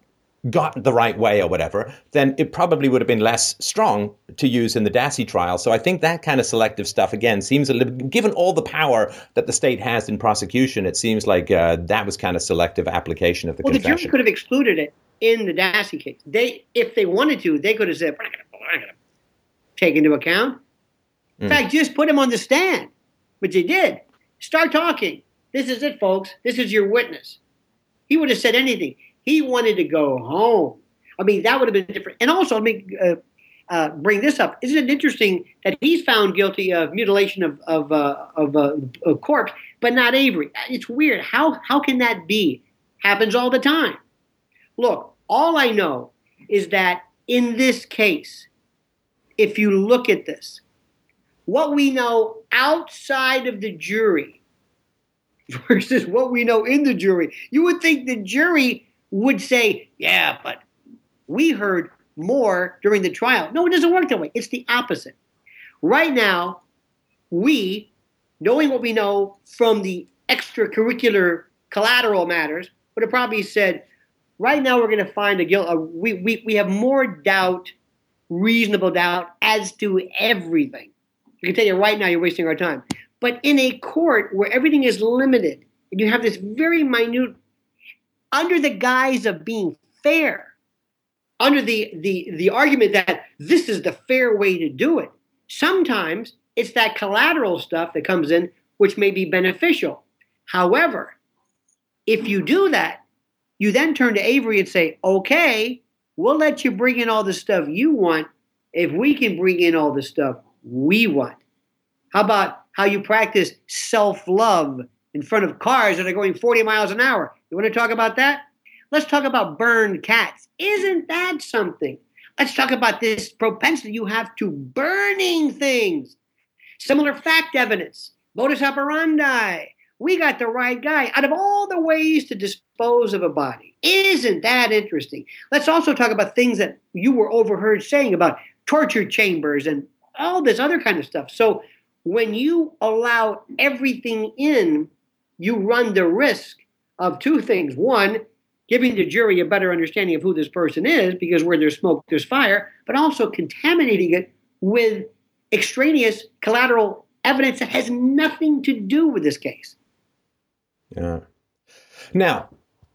got the right way or whatever, then it probably would have been less strong to use in the Dassey trial. So I think that kind of selective stuff, again, seems a little, given all the power that the state has in prosecution, it seems like uh, that was kind of selective application of the well, confession. Well, the jury could have excluded it in the Dassey case. They, if they wanted to, they could have said, we're not going to take into account. In mm. fact, just put him on the stand, which they did. Start talking. This is it, folks. This is your witness. He would have said anything. He wanted to go home. I mean, that would have been different. And also, let me uh, uh, bring this up. Isn't it interesting that he's found guilty of mutilation of of, uh, of uh, a corpse, but not Avery? It's weird. How how can that be? Happens all the time. Look, all I know is that in this case, if you look at this, what we know outside of the jury versus what we know in the jury, you would think the jury would say, yeah, but we heard more during the trial. No, it doesn't work that way. It's the opposite. Right now, we, knowing what we know from the extracurricular collateral matters, would have probably said, right now we're going to find a guilt. We, we, we have more doubt, reasonable doubt, as to everything. I can tell you right now, you're wasting our time. But in a court where everything is limited, and you have this very minute under the guise of being fair, under the, the, the argument that this is the fair way to do it. Sometimes it's that collateral stuff that comes in which may be beneficial. However, if you do that, you then turn to Avery and say, okay, we'll let you bring in all the stuff you want if we can bring in all the stuff we want. How about how you practice self love in front of cars that are going 40 miles an hour? You want to talk about that? Let's talk about burned cats. Isn't that something? Let's talk about this propensity you have to burning things. Similar fact evidence, modus operandi. We got the right guy out of all the ways to dispose of a body. Isn't that interesting? Let's also talk about things that you were overheard saying about torture chambers and all this other kind of stuff. So when you allow everything in, you run the risk of two things. One, giving the jury a better understanding of who this person is, because where there's smoke, there's fire, but also contaminating it with extraneous collateral evidence that has nothing to do with this case. Yeah. Now,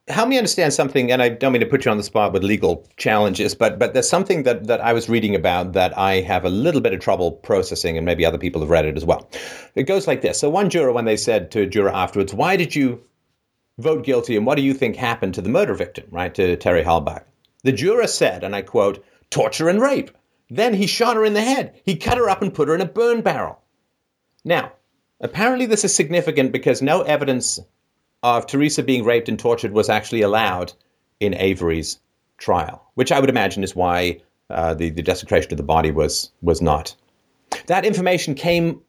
help me understand something, and I don't mean to put you on the spot with legal challenges, but but there's something that, that I was reading about that I have a little bit of trouble processing, and maybe other people have read it as well. It goes like this. So one juror, when they said to a juror afterwards, why did you vote guilty, and what do you think happened to the murder victim, right, to Terry Halbach? The juror said, and I quote, torture and rape. Then he shot her in the head. He cut her up and put her in a burn barrel. Now, apparently this is significant because no evidence of Teresa being raped and tortured was actually allowed in Avery's trial, which I would imagine is why uh, the, the desecration of the body was was not. That information came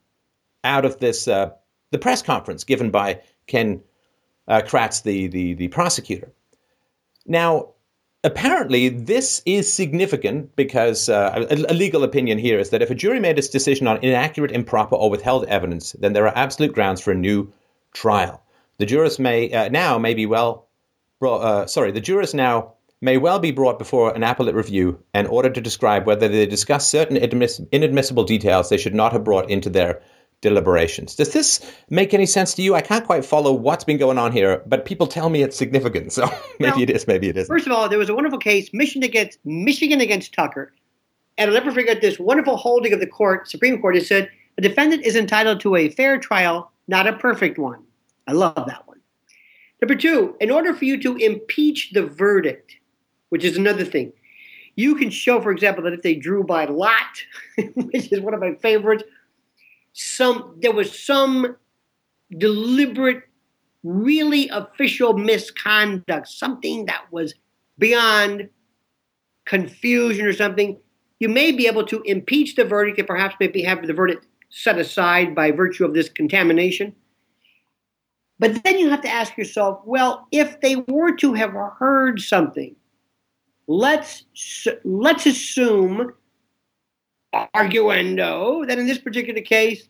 out of this uh, the press conference given by Ken uh, Kratz, the, the the prosecutor. Now, apparently, this is significant because uh, a, a, legal opinion here is that if a jury made its decision on inaccurate, improper, or withheld evidence, then there are absolute grounds for a new trial. The jurors may uh, now may be well, uh, sorry, the jurors now may well be brought before an appellate review and ordered to describe whether they discuss certain inadmissible details they should not have brought into their deliberations. Does this make any sense to you? I can't quite follow what's been going on here, but people tell me it's significant. So maybe well, it is, maybe it isn't. First of all, there was a wonderful case, Michigan against Michigan against Tucker. And I'll never forget this wonderful holding of the court, Supreme Court, has said a defendant is entitled to a fair trial, not a perfect one. I love that one. Number two, in order for you to impeach the verdict, which is another thing, you can show, for example, that if they drew by lot, which is one of my favorites, some there was some deliberate, really official misconduct, something that was beyond confusion or something, you may be able to impeach the verdict and perhaps maybe have the verdict set aside by virtue of this contamination. But then you have to ask yourself, well, if they were to have heard something, let's let's assume arguendo that in this particular case,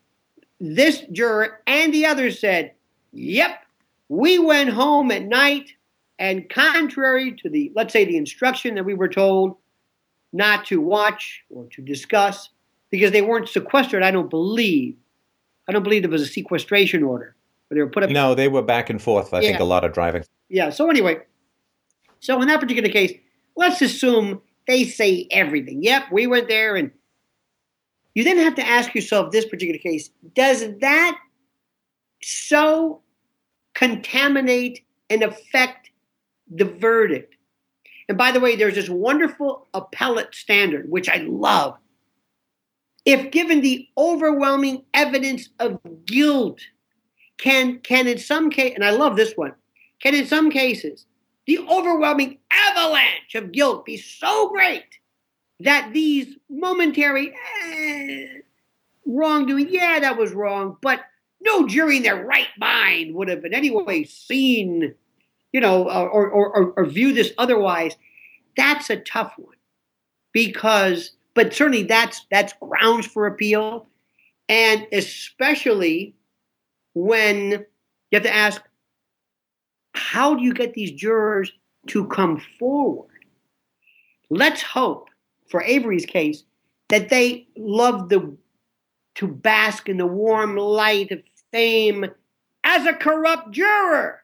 this juror and the others said, Yep, we went home at night, and contrary to the, let's say, the instruction that we were told not to watch or to discuss, because they weren't sequestered, I don't believe. I don't believe there was a sequestration order. But they were put up. No, they were back and forth, I yeah. think, a lot of driving. Yeah, so anyway, so in that particular case, let's assume they say everything. Yep, we went there and you then have to ask yourself this particular case does that so contaminate and affect the verdict? And by the way, there's this wonderful appellate standard, which I love. If given the overwhelming evidence of guilt, can can in some case, and I love this one, can in some cases the overwhelming avalanche of guilt be so great that these momentary eh, wrongdoing, yeah, that was wrong, but no jury in their right mind would have in any way seen, you know, or, or, or, or view this otherwise. That's a tough one because, but certainly that's that's grounds for appeal, and especially when you have to ask, how do you get these jurors to come forward? Let's hope for Avery's case that they loved the to bask in the warm light of fame as a corrupt juror,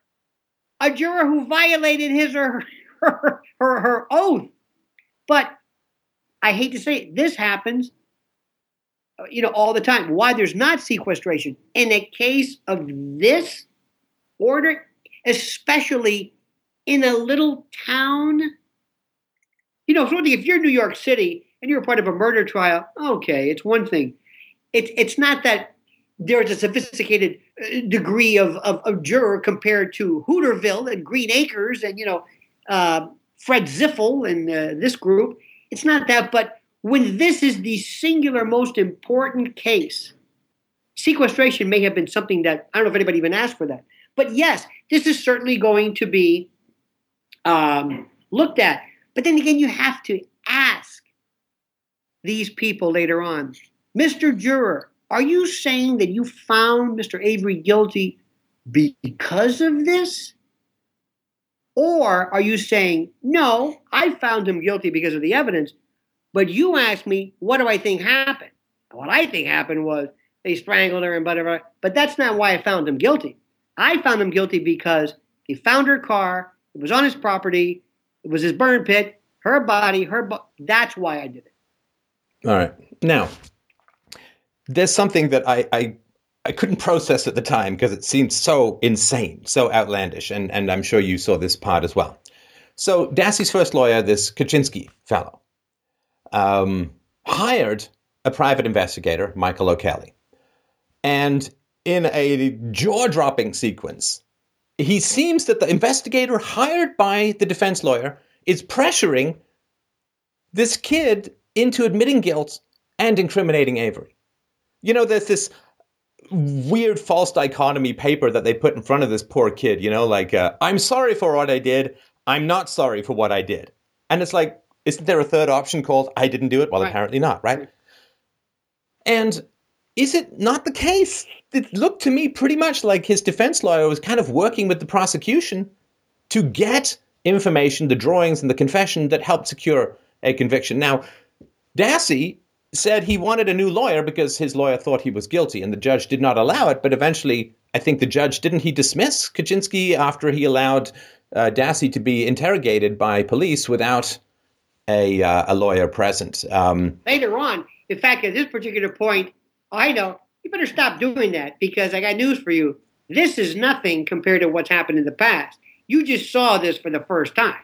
a juror who violated his or her, her, her oath. But I hate to say it, this happens, uh, you know, all the time. Why there's not sequestration in a case of this order, especially in a little town you know, so if you're in New York City and you're part of a murder trial, okay, it's one thing. It's it's not that there's a sophisticated uh, degree of, of, of juror compared to Hooterville and Green Acres and you know uh, Fred Ziffel and uh, this group. It's not that, but when this is the singular most important case, sequestration may have been something that I don't know if anybody even asked for that. But yes, this is certainly going to be um, looked at. But then again, you have to ask these people later on Mr. Juror, are you saying that you found Mr. Avery guilty because of this? Or are you saying, no, I found him guilty because of the evidence, but you asked me, what do I think happened? What I think happened was they strangled her and whatever, but that's not why I found him guilty. I found him guilty because he found her car, it was on his property, it was his burn pit, her body, her. Bo- that's why I did it. All right. Now, there's something that I, I I couldn't process at the time because it seemed so insane, so outlandish, and and I'm sure you saw this part as well. So Dassey's first lawyer, this Kachinsky fellow, um, hired a private investigator, Michael O'Kelly, and in a jaw-dropping sequence, he seems that the investigator hired by the defense lawyer is pressuring this kid into admitting guilt and incriminating Avery. You know, there's this weird false dichotomy paper that they put in front of this poor kid, you know, like, uh, I'm sorry for what I did. I'm not sorry for what I did. And it's like, isn't there a third option called I didn't do it? Well, right. apparently not, right? And is it not the case? It looked to me pretty much like his defense lawyer was kind of working with the prosecution to get information, the drawings and the confession that helped secure a conviction. Now, Dassey said he wanted a new lawyer because his lawyer thought he was guilty, and the judge did not allow it. But eventually, I think the judge didn't he dismiss Kachinsky after he allowed uh, Dassey to be interrogated by police without a, uh, a lawyer present. Um, Later on, in fact, at this particular point, I don't know you better stop doing that because I got news for you. This is nothing compared to what's happened in the past. You just saw this for the first time.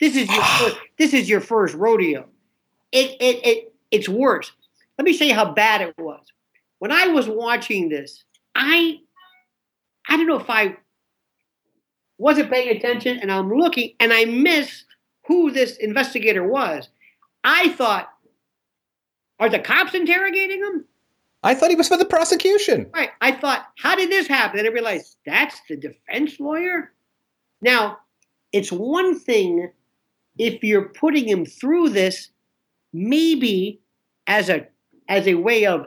This is your first, this is your first rodeo. It, it it it's worse. Let me show you how bad it was. When I was watching this, I I don't know if I wasn't paying attention and I'm looking and I missed who this investigator was. I thought, are the cops interrogating him? I thought he was for the prosecution. Right. I thought, how did this happen? And I realized that's the defense lawyer. Now, it's one thing if you're putting him through this, maybe as a as a way of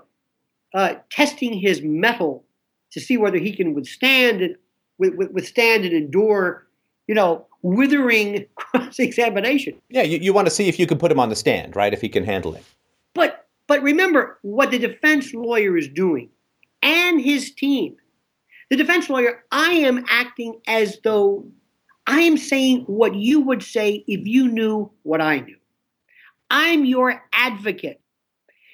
uh, testing his mettle to see whether he can withstand it, withstand and endure, you know, withering cross examination. Yeah, you, you want to see if you can put him on the stand, right? If he can handle it. But remember what the defense lawyer is doing and his team. The defense lawyer, I am acting as though I am saying what you would say if you knew what I knew. I'm your advocate.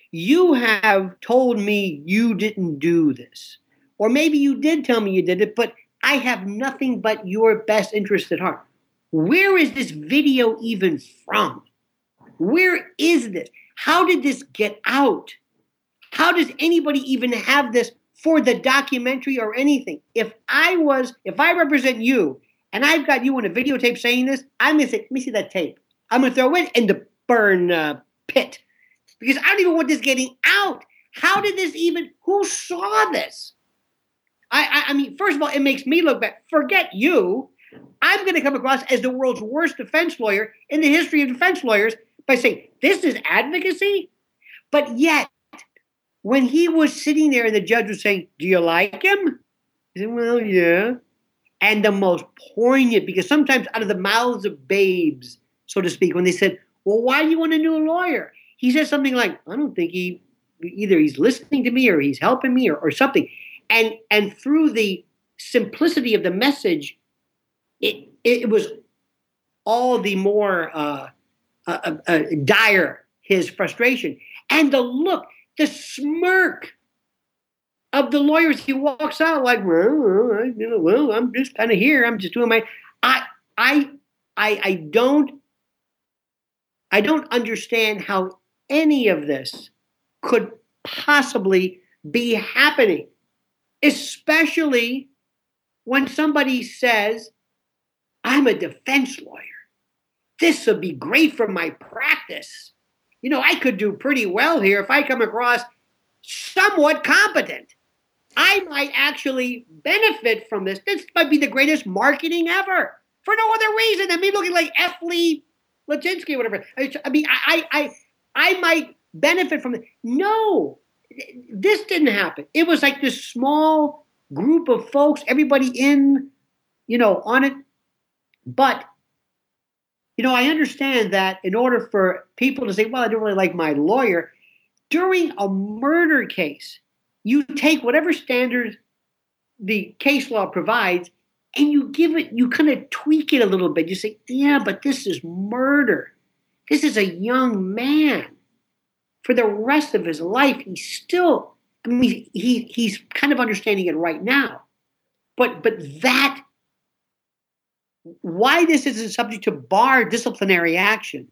You have told me you didn't do this. Or maybe you did tell me you did it, but I have nothing but your best interest at heart. Where is this video even from? Where is this? How did this get out? How does anybody even have this for the documentary or anything? If I was, if I represent you and I've got you on a videotape saying this, I'm gonna say, let me see that tape. I'm gonna throw it in the burn uh, pit because I don't even want this getting out. How did this even? Who saw this? I, I, I mean, first of all, it makes me look bad. Forget you. I'm going to come across as the world's worst defense lawyer in the history of defense lawyers by saying this is advocacy. But yet, when he was sitting there and the judge was saying, "Do you like him?" He said, "Well, yeah." And the most poignant, because sometimes out of the mouths of babes, so to speak, when they said, "Well, why do you want a new lawyer?" He says something like, "I don't think he either he's listening to me or he's helping me or, or something." And and through the simplicity of the message, it it was all the more uh, uh, uh, uh, dire his frustration and the look, the smirk of the lawyers. He walks out like, well, you know, well, I'm just kind of here. I'm just doing my. I I I I don't I don't understand how any of this could possibly be happening, especially when somebody says, I'm a defense lawyer. This would be great for my practice. You know, I could do pretty well here if I come across somewhat competent. I might actually benefit from this. This might be the greatest marketing ever for no other reason than me looking like F. Lee Lachinsky or whatever. I mean, I, I, I might benefit from it. No, this didn't happen. It was like this small group of folks, everybody in, you know, on it. But, you know, I understand that in order for people to say, well, I don't really like my lawyer, during a murder case, you take whatever standards the case law provides and you give it, you kind of tweak it a little bit. You say, yeah, but this is murder. This is a young man. For the rest of his life, he's still, I mean, he, he's kind of understanding it right now. But, but that, why this isn't subject to bar disciplinary action,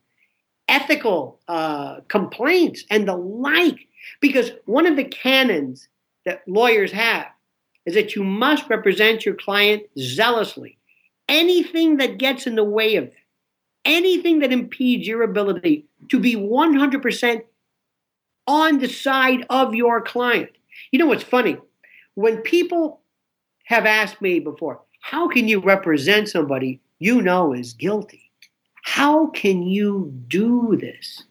ethical uh, complaints, and the like, because one of the canons that lawyers have is that you must represent your client zealously. Anything that gets in the way of anything that impedes your ability to be 100% on the side of your client. You know what's funny? When people have asked me before, how can you represent somebody you know is guilty? How can you do this?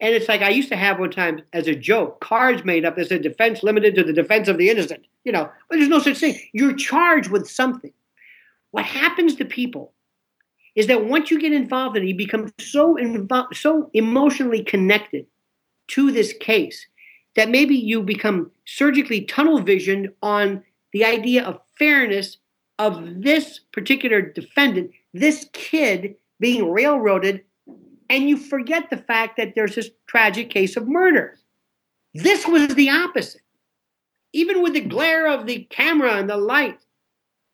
And it's like I used to have one time as a joke, cards made up that said defense limited to the defense of the innocent. You know, but there's no such thing. You're charged with something. What happens to people is that once you get involved in it, you become so so emotionally connected to this case that maybe you become surgically tunnel visioned on the idea of fairness of this particular defendant, this kid being railroaded and you forget the fact that there's this tragic case of murder. This was the opposite. Even with the glare of the camera and the light,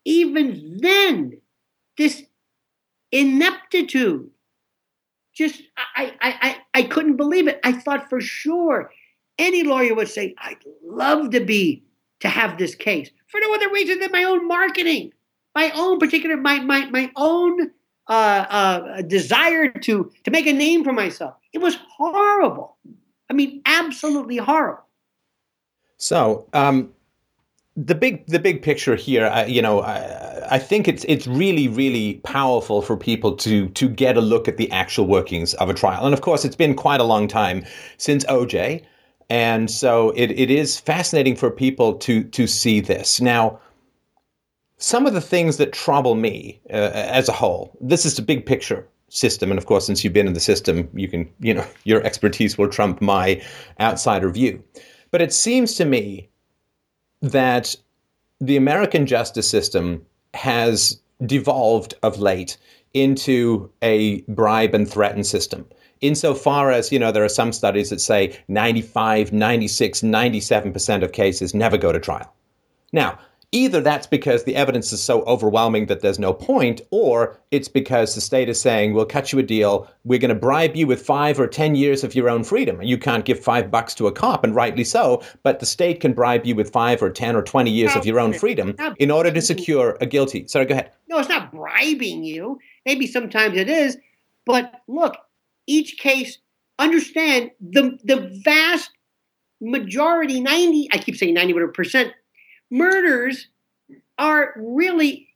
even then, this ineptitude just I, I I I couldn't believe it. I thought for sure any lawyer would say, I'd love to be to have this case for no other reason than my own marketing, my own particular my my my own uh, uh, desire to to make a name for myself. It was horrible. I mean, absolutely horrible. So, um, the big the big picture here, uh, you know, I, I, think it's it's really really powerful for people to to get a look at the actual workings of a trial. And of course, it's been quite a long time since OJ, and so it, it is fascinating for people to to see this now some of the things that trouble me uh, as a whole, this is the big picture system, and of course, since you've been in the system, you can, you know, your expertise will trump my outsider view. But it seems to me that the American justice system has devolved of late into a bribe and threaten system. Insofar as, you know, there are some studies that say 95, 96, 97% of cases never go to trial. Now, either that's because the evidence is so overwhelming that there's no point, or it's because the state is saying, we'll cut you a deal. We're going to bribe you with five or 10 years of your own freedom. And you can't give five bucks to a cop, and rightly so, but the state can bribe you with five or 10 or 20 years of your own freedom in order to secure a guilty. Sorry, go ahead. No, it's not bribing you. Maybe sometimes it is. But look, each case, understand the, the vast majority, 90, I keep saying 90 percent murders are really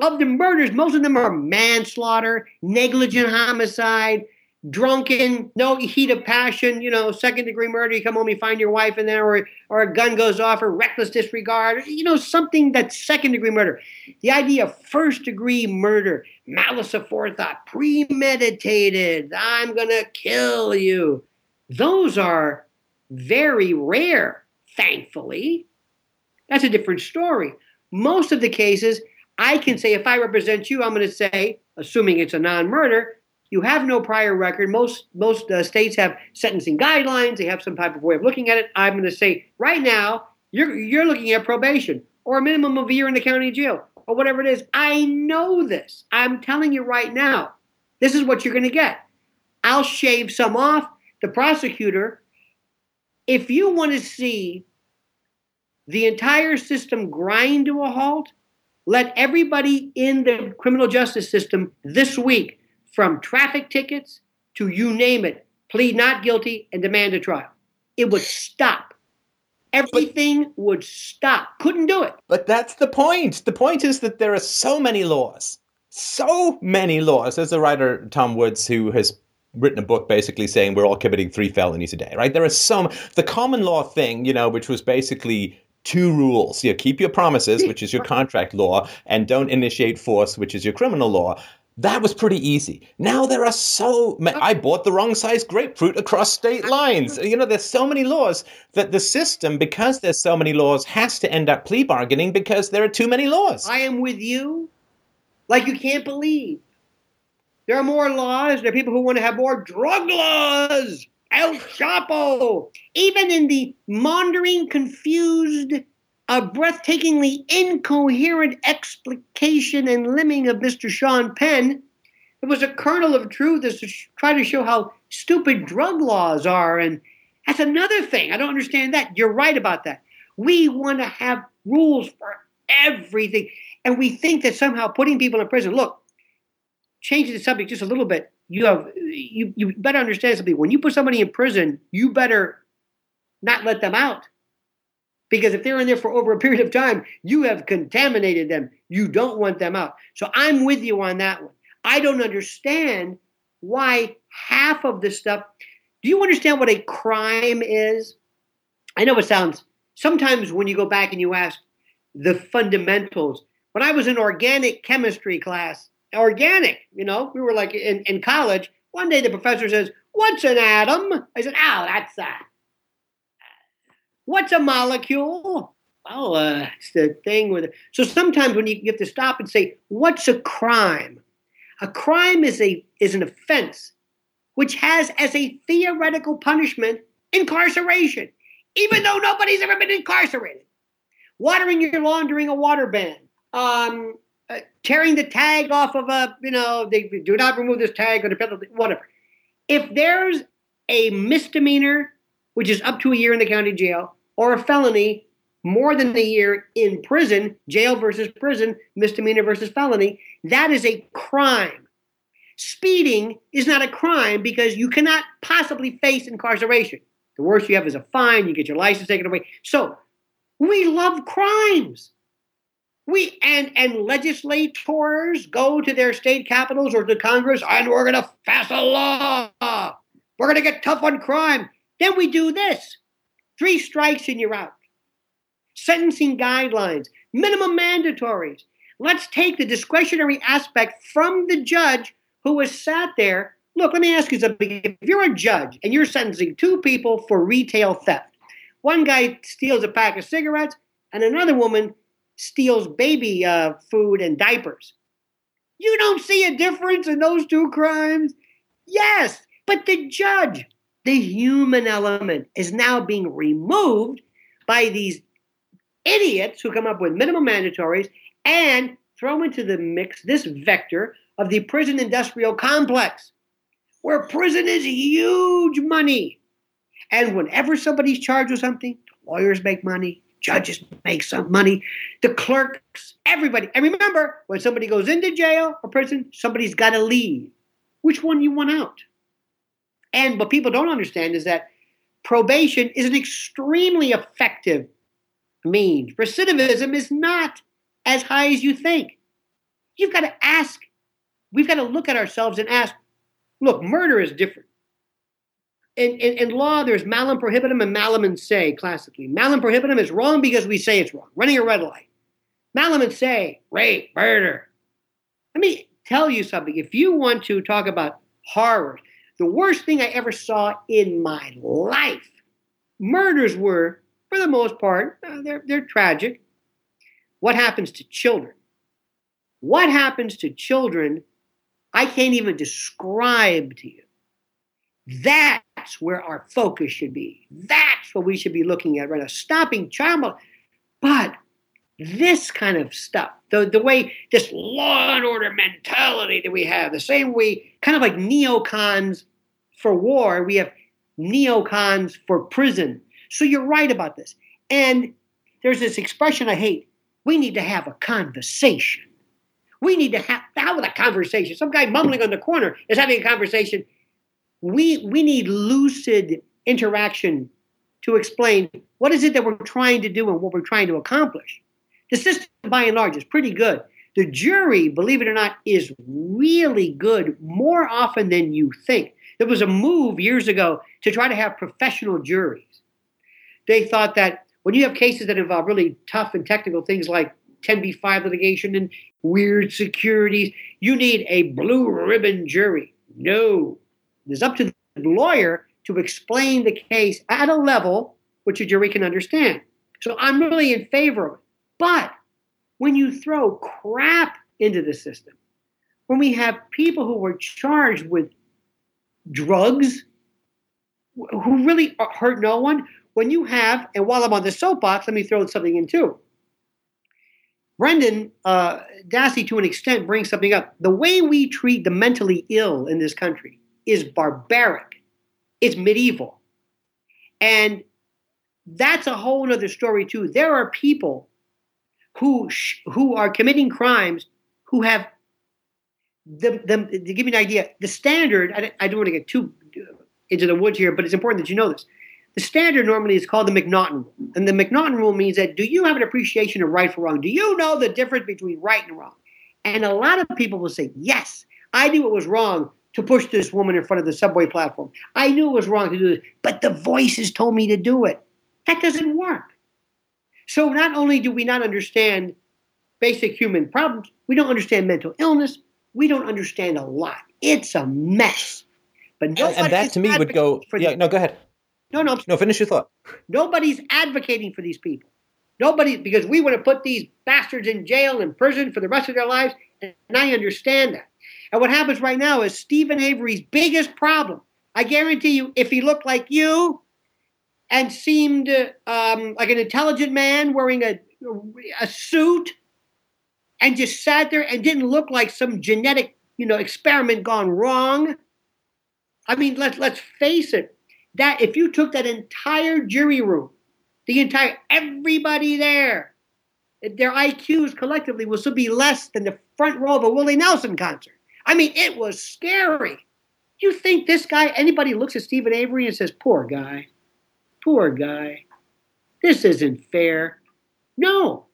of the murders, most of them are manslaughter, negligent homicide, drunken, no heat of passion, you know, second degree murder. You come home, you find your wife in there, or or a gun goes off, or reckless disregard, you know, something that's second degree murder. The idea of first degree murder, malice aforethought, premeditated, I'm gonna kill you. Those are very rare, thankfully. That's a different story. Most of the cases, I can say if I represent you, I'm going to say, assuming it's a non-murder, you have no prior record. Most most uh, states have sentencing guidelines. They have some type of way of looking at it. I'm going to say right now, you're you're looking at probation or a minimum of a year in the county jail or whatever it is. I know this. I'm telling you right now. This is what you're going to get. I'll shave some off. The prosecutor, if you want to see the entire system grind to a halt, let everybody in the criminal justice system this week, from traffic tickets to you name it, plead not guilty and demand a trial. It would stop. Everything but, would stop. Couldn't do it. But that's the point. The point is that there are so many laws, so many laws. There's a writer, Tom Woods, who has written a book basically saying we're all committing three felonies a day, right? There are some, the common law thing, you know, which was basically two rules. You know, keep your promises, which is your contract law, and don't initiate force, which is your criminal law. That was pretty easy. Now there are so many. I bought the wrong size grapefruit across state lines. You know, there's so many laws that the system, because there's so many laws, has to end up plea bargaining because there are too many laws. I am with you like you can't believe. There are more laws. There are people who want to have more drug laws. El Chapo. Even in the maundering, confused, uh, breathtakingly incoherent explication and liming of Mr. Sean Penn, there was a kernel of truth as to try to show how stupid drug laws are. And that's another thing. I don't understand that. You're right about that. We want to have rules for everything. And we think that somehow putting people in prison, look, changing the subject just a little bit, you have you you better understand something. When you put somebody in prison, you better not let them out. Because if they're in there for over a period of time, you have contaminated them. You don't want them out. So I'm with you on that one. I don't understand why half of the stuff. Do you understand what a crime is? I know it sounds sometimes when you go back and you ask the fundamentals. When I was in organic chemistry class, organic, you know, we were like in, in college. One day the professor says, What's an atom? I said, Oh, that's a. What's a molecule? Well, uh, it's the thing with it. So sometimes when you, you have to stop and say, What's a crime? A crime is a is an offense which has as a theoretical punishment incarceration, even though nobody's ever been incarcerated. Watering your lawn during a water ban, um, uh, tearing the tag off of a, you know, they do not remove this tag or the penalty, whatever. If there's a misdemeanor, which is up to a year in the county jail, or a felony, more than a year in prison, jail versus prison, misdemeanor versus felony, that is a crime. Speeding is not a crime because you cannot possibly face incarceration. The worst you have is a fine, you get your license taken away. So we love crimes. We and and legislators go to their state capitals or to Congress and we're going to pass a law. We're going to get tough on crime. Then we do this. Three strikes and you're out. Sentencing guidelines, minimum mandatories. Let's take the discretionary aspect from the judge who has sat there. Look, let me ask you something. If you're a judge and you're sentencing two people for retail theft, one guy steals a pack of cigarettes and another woman steals baby uh, food and diapers. You don't see a difference in those two crimes? Yes, but the judge, the human element, is now being removed by these idiots who come up with minimum mandatories and throw into the mix this vector of the prison industrial complex, where prison is huge money. And whenever somebody's charged with something, lawyers make money, judges make some money, the clerks, everybody. And remember, when somebody goes into jail or prison, somebody's got to leave. Which one you want out? And what people don't understand is that probation is an extremely effective means. Recidivism is not as high as you think. You've got to ask, we've got to look at ourselves and ask, look, murder is different in, in, in, law, there's malum prohibitum and malum in se, classically. Malum prohibitum is wrong because we say it's wrong, running a red light. Malum in se, rape, murder. Let me tell you something. If you want to talk about horrors, the worst thing I ever saw in my life, murders were, for the most part, uh, they're, they're tragic. What happens to children? What happens to children, I can't even describe to you. That's where our focus should be. That's what we should be looking at right now. Stopping child But this kind of stuff, the, the way this law and order mentality that we have, the same way, kind of like neocons for war, we have neocons for prison. So you're right about this. And there's this expression I hate. We need to have a conversation. We need to have, have a conversation. Some guy mumbling on the corner is having a conversation we we need lucid interaction to explain what is it that we're trying to do and what we're trying to accomplish. The system, by and large, is pretty good. The jury, believe it or not, is really good more often than you think. There was a move years ago to try to have professional juries. They thought that when you have cases that involve really tough and technical things like 10b5 litigation and weird securities, you need a blue ribbon jury. No, it's up to the lawyer to explain the case at a level which a jury can understand. So I'm really in favor of it. But when you throw crap into the system, when we have people who were charged with drugs who really hurt no one, when you have, and while I'm on the soapbox, let me throw something in too. Brendan uh, Dassey, to an extent, brings something up. The way we treat the mentally ill in this country is barbaric, it's medieval. And that's a whole other story too. There are people who sh- who are committing crimes who have the, the to give you an idea, the standard. I, I don't want to get too uh, into the woods here, but it's important that you know this. The standard normally is called the McNaughton rule, and the McNaughton rule means that do you have an appreciation of right for wrong? Do you know the difference between right and wrong? And a lot of people will say, yes, I knew it was wrong to push this woman in front of the subway platform. I knew it was wrong to do this, but the voices told me to do it. That doesn't work. So not only do we not understand basic human problems, we don't understand mental illness, we don't understand a lot. It's a mess. But nobody and that to me would go. Yeah, no, go ahead. No, no, no. Finish your thought. Nobody's advocating for these people. Nobody, because we want to put these bastards in jail and prison for the rest of their lives, and I understand that. And what happens right now is Steven Avery's biggest problem. I guarantee you, if he looked like you and seemed um, like an intelligent man wearing a, a suit and just sat there and didn't look like some genetic, you know, experiment gone wrong. I mean, let's let's face it. That if you took that entire jury room, the entire everybody there, their IQs collectively will still be less than the front row of a Willie Nelson concert. I mean, it was scary. You think this guy, anybody looks at Steven Avery and says, poor guy, poor guy, this isn't fair? No.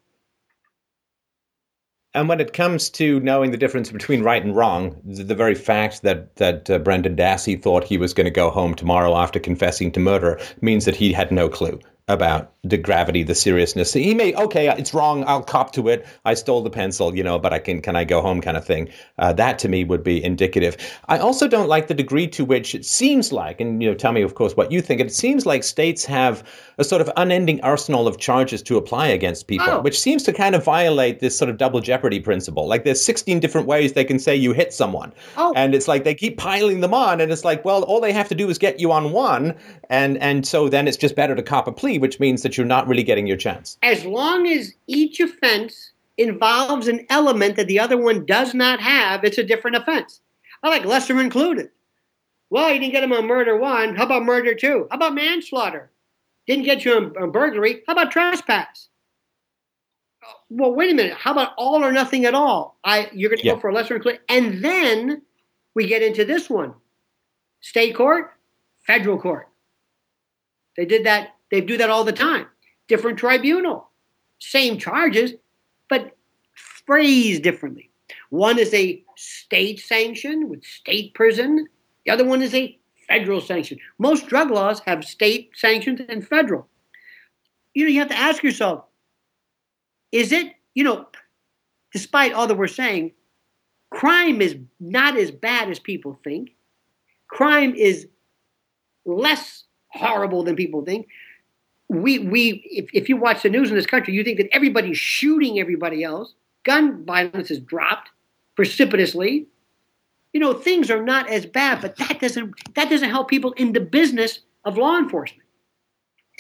And when it comes to knowing the difference between right and wrong, the very fact that that uh, Brendan Dassey thought he was going to go home tomorrow after confessing to murder means that he had no clue about the gravity, the seriousness. He may, okay, it's wrong. I'll cop to it. I stole the pencil, you know, but I can, can I go home kind of thing. Uh, that to me would be indicative. I also don't like the degree to which it seems like, and, you know, tell me, of course, what you think. It seems like states have a sort of unending arsenal of charges to apply against people, oh. which seems to kind of violate this sort of double jeopardy principle. Like there's 16 different ways they can say you hit someone. Oh. And it's like they keep piling them on. And it's like, well, all they have to do is get you on one. And, and so then it's just better to cop a plea, which means that you're not really getting your chance. As long as each offense involves an element that the other one does not have, it's a different offense. I like lesser included. Well, you didn't get him on murder one. How about murder two? How about manslaughter? Didn't get you on, on burglary. How about trespass? Well, wait a minute. How about all or nothing at all? I you're going to yeah. go for a lesser included, and then we get into this one: state court, federal court. They did that. They do that all the time different tribunal. Same charges, but phrased differently. One is a state sanction with state prison, the other one is a federal sanction. Most drug laws have state sanctions and federal. You know, you have to ask yourself is it, you know, despite all that we're saying, crime is not as bad as people think. Crime is less horrible than people think we we if, if you watch the news in this country, you think that everybody's shooting everybody else. Gun violence has dropped precipitously. You know, things are not as bad, but that doesn't that doesn't help people in the business of law enforcement.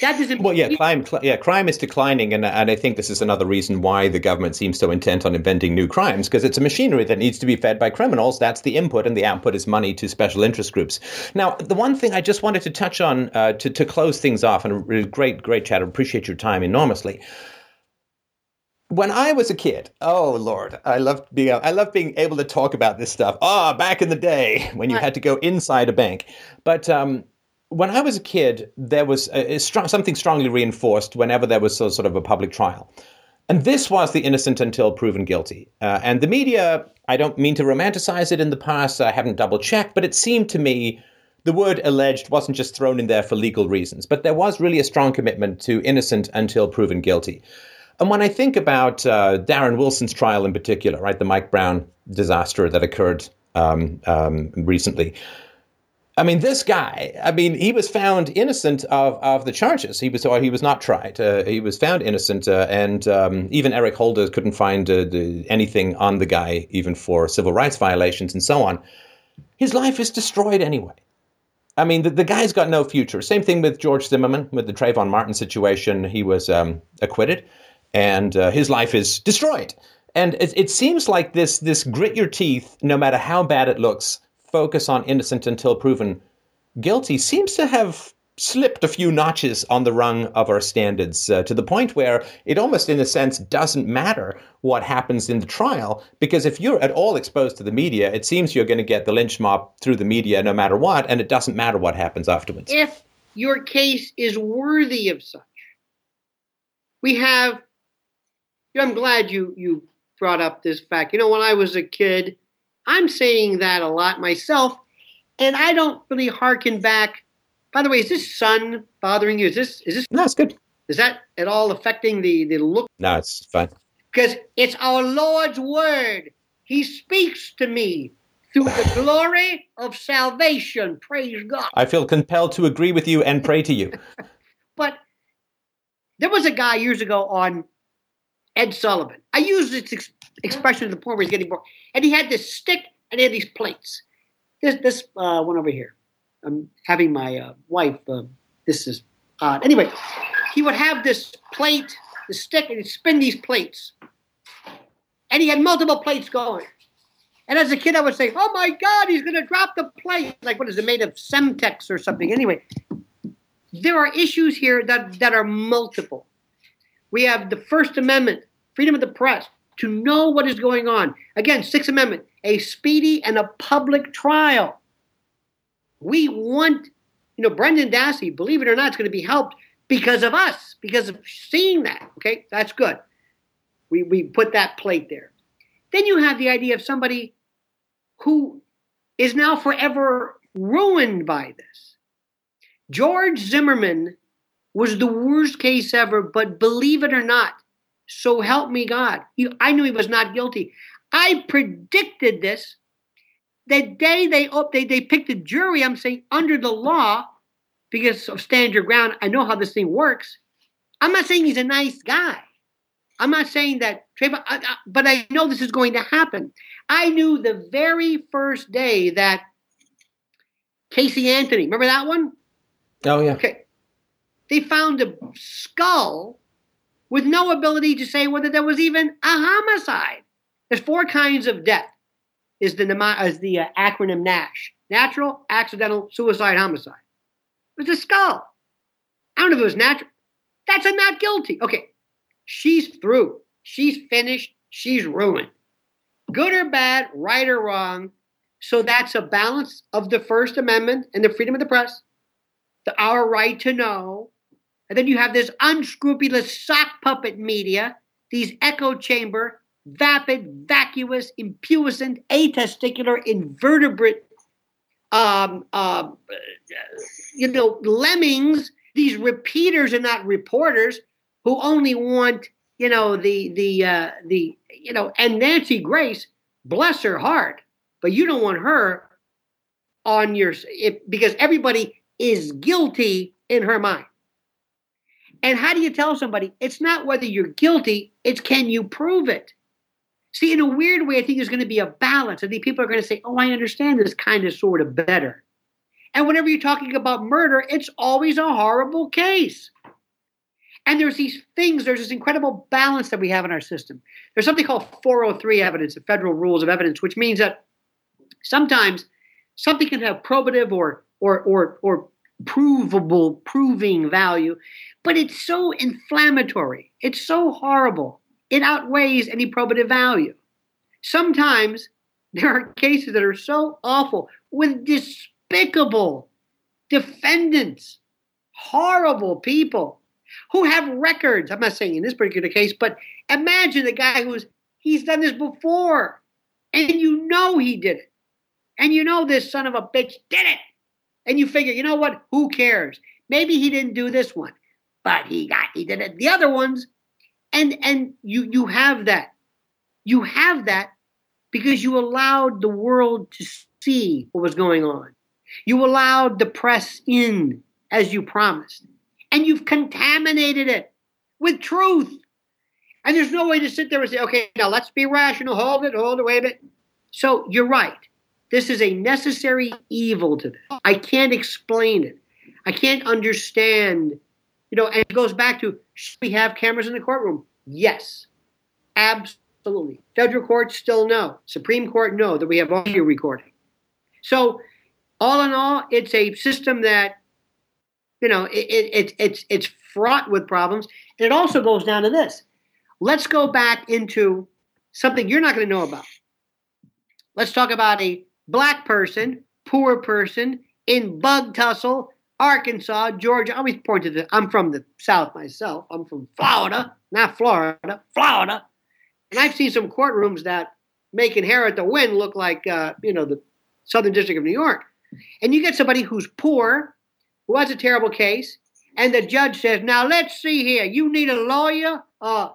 That doesn't. Well, yeah, crime. Cl- yeah, crime is declining, and and I think this is another reason why the government seems so intent on inventing new crimes because it's a machinery that needs to be fed by criminals. That's the input, and the output is money to special interest groups. Now, the one thing I just wanted to touch on uh, to to close things off, and a great great chat. I appreciate your time enormously when I was a kid, oh Lord, I loved being I loved being able to talk about this stuff. Ah, oh, back in the day when you had to go inside a bank. But um, when I was a kid, there was a, a something strongly reinforced whenever there was sort of a public trial. And this was the innocent until proven guilty. Uh, and the media, I don't mean to romanticize it in the past, I haven't double checked, but it seemed to me the word alleged wasn't just thrown in there for legal reasons, but there was really a strong commitment to innocent until proven guilty. And when I think about uh, Darren Wilson's trial in particular, right, the Mike Brown disaster that occurred um, um, recently, I mean, this guy. I mean, he was found innocent of, of the charges. He was or he was not tried. Uh, he was found innocent, uh, and um, even Eric Holder couldn't find uh, the, anything on the guy, even for civil rights violations and so on. His life is destroyed anyway. I mean, the, the guy's got no future. Same thing with George Zimmerman with the Trayvon Martin situation. He was um, acquitted, and uh, his life is destroyed. And it, it seems like this this grit your teeth, no matter how bad it looks focus on innocent until proven guilty seems to have slipped a few notches on the rung of our standards uh, to the point where it almost, in a sense, doesn't matter what happens in the trial because if you're at all exposed to the media, it seems you're going to get the lynch mob through the media no matter what, and it doesn't matter what happens afterwards. If your case is worthy of such, we have. I'm glad you you brought up this fact. You know, when I was a kid, I'm saying that a lot myself, and I don't really harken back. By the way, is this sun bothering you? Is this is this? No, it's good. Is that at all affecting the the look? No, it's fine. Because it's our Lord's word. He speaks to me through the glory of salvation. Praise God. I feel compelled to agree with you and pray to you. but there was a guy years ago on Ed Sullivan. I use this ex- expression to the where he's getting bored. And he had this stick and he had these plates. This this uh, one over here. I'm having my uh, wife. Uh, this is odd. Anyway, he would have this plate, the stick, and he'd spin these plates. And he had multiple plates going. And as a kid, I would say, "Oh my God, he's going to drop the plate!" Like what is it made of? Semtex or something. Anyway, there are issues here that that are multiple. We have the First Amendment, freedom of the press, to know what is going on. Again, Sixth Amendment, a speedy and a public trial. We want, you know, Brendan Dassey, believe it or not, is going to be helped because of us, because of seeing that. Okay, that's good. We, we put that plate there. Then you have the idea of somebody who is now forever ruined by this. George Zimmerman was the worst case ever, but believe it or not, so help me God. He, I knew he was not guilty. I predicted this. The day they, they they picked a jury, I'm saying under the law, because of stand your ground, I know how this thing works. I'm not saying he's a nice guy. I'm not saying that, Trayvon, but I know this is going to happen. I knew the very first day that Casey Anthony, remember that one? Oh, yeah. Okay. They found a skull with no ability to say whether there was even a homicide. There's four kinds of death. Is the is the uh, acronym NASH: natural, accidental, suicide, homicide. It's a skull. I don't know if it was natural. That's a not guilty. Okay, she's through. She's finished. She's ruined. Good or bad, right or wrong. So that's a balance of the First Amendment and the freedom of the press, the, our right to know, and then you have this unscrupulous sock puppet media, these echo chamber, vapid, vacuous, impuissant, atesticular, invertebrate, um, uh, you know, lemmings. These repeaters are not reporters who only want, you know, the the uh, the you know, and Nancy Grace, bless her heart, but you don't want her on your if, because everybody is guilty in her mind. And how do you tell somebody? It's not whether you're guilty, it's can you prove it? See, in a weird way, I think there's going to be a balance. I think people are going to say, oh, I understand this kind of sort of better. And whenever you're talking about murder, it's always a horrible case. And there's these things, there's this incredible balance that we have in our system. There's something called 403 evidence, the federal rules of evidence, which means that sometimes something can have probative or or or or provable, proving value, but it's so inflammatory. It's so horrible. It outweighs any probative value. Sometimes there are cases that are so awful with despicable defendants, horrible people who have records. I'm not saying in this particular case, but imagine a guy who's he's done this before and you know he did it. And you know this son of a bitch did it. And you figure, you know what? Who cares? Maybe he didn't do this one but he got he did it the other ones. And and you you have that. You have that because you allowed the world to see what was going on. You allowed the press in as you promised. And you've contaminated it with truth. And there's no way to sit there and say okay now let's be rational. Hold it hold it wait a bit. so you're right this is a necessary evil to this i can't explain it i can't understand you know, and it goes back to should we have cameras in the courtroom? Yes, absolutely. Federal courts still no. Supreme Court no that we have audio recording. So, all in all, it's a system that You know, it, it, it, it's it's fraught with problems. And it also goes down to this. Let's go back into something you're not going to know about. Let's talk about a black person, poor person in Bug Tussle, Arkansas, Georgia. I always point to the. I'm from the South myself. I'm from Florida, not Florida, Florida. And I've seen some courtrooms that make Inherit the Wind look like, uh, you know, the Southern District of New York. And you get somebody who's poor, who has a terrible case, and the judge says, "Now let's see here. You need a lawyer, uh,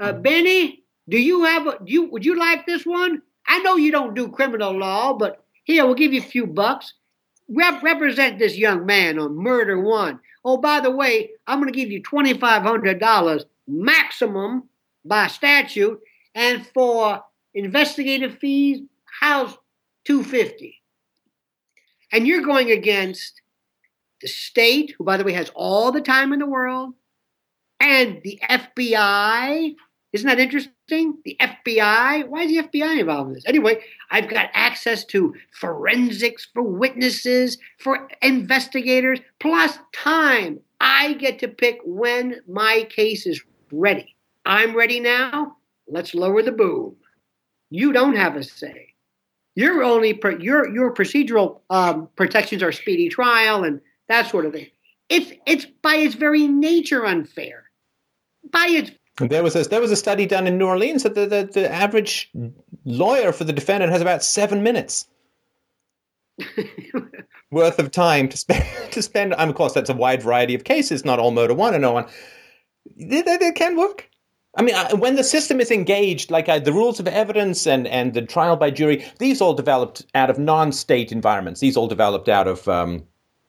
uh, Benny. Do you have a? Do you would you like this one? I know you don't do criminal law, but here we'll give you a few bucks. Rep- represent this young man on murder one. Oh, by the way, I'm going to give you twenty five hundred dollars maximum by statute, and for investigative fees, house two fifty? And you're going against the state, who, by the way, has all the time in the world, and the FBI. Isn't that interesting? The FBI. Why is the FBI involved in this? Anyway, I've got access to forensics for witnesses, for investigators, plus time. I get to pick when my case is ready. I'm ready now. Let's lower the boom. You don't have a say. Your only your your procedural um, protections are speedy trial and that sort of thing. It's it's by its very nature unfair. By its there was a there was a study done in New Orleans that the, the, the average lawyer for the defendant has about seven minutes worth of time to spend to spend. And of course, that's a wide variety of cases, not all murder one and no one. They, they, they can work. I mean, when the system is engaged, like uh, the rules of evidence and, and the trial by jury, these all developed out of non-state environments. These all developed out of um,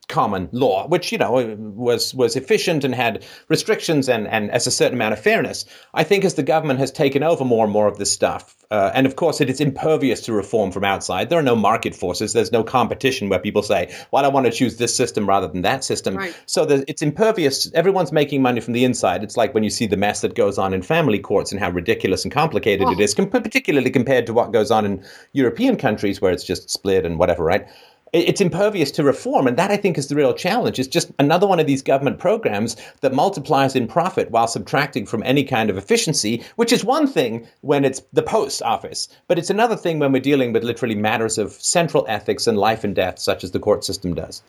common law, which you know was was efficient and had restrictions and and as a certain amount of fairness. I think as the government has taken over more and more of this stuff, uh, and of course it is impervious to reform from outside. There are no market forces. There's no competition where people say, "Well, I want to choose this system rather than that system." Right. So it's impervious. Everyone's making money from the inside. It's like when you see the mess that goes on in family courts and how ridiculous and complicated oh. it is, particularly compared to what goes on in European countries where it's just split and whatever, right? It's impervious to reform. And that, I think, is the real challenge. It's just another one of these government programs that multiplies in profit while subtracting from any kind of efficiency, which is one thing when it's the post office. But it's another thing when we're dealing with literally matters of central ethics and life and death, such as the court system does.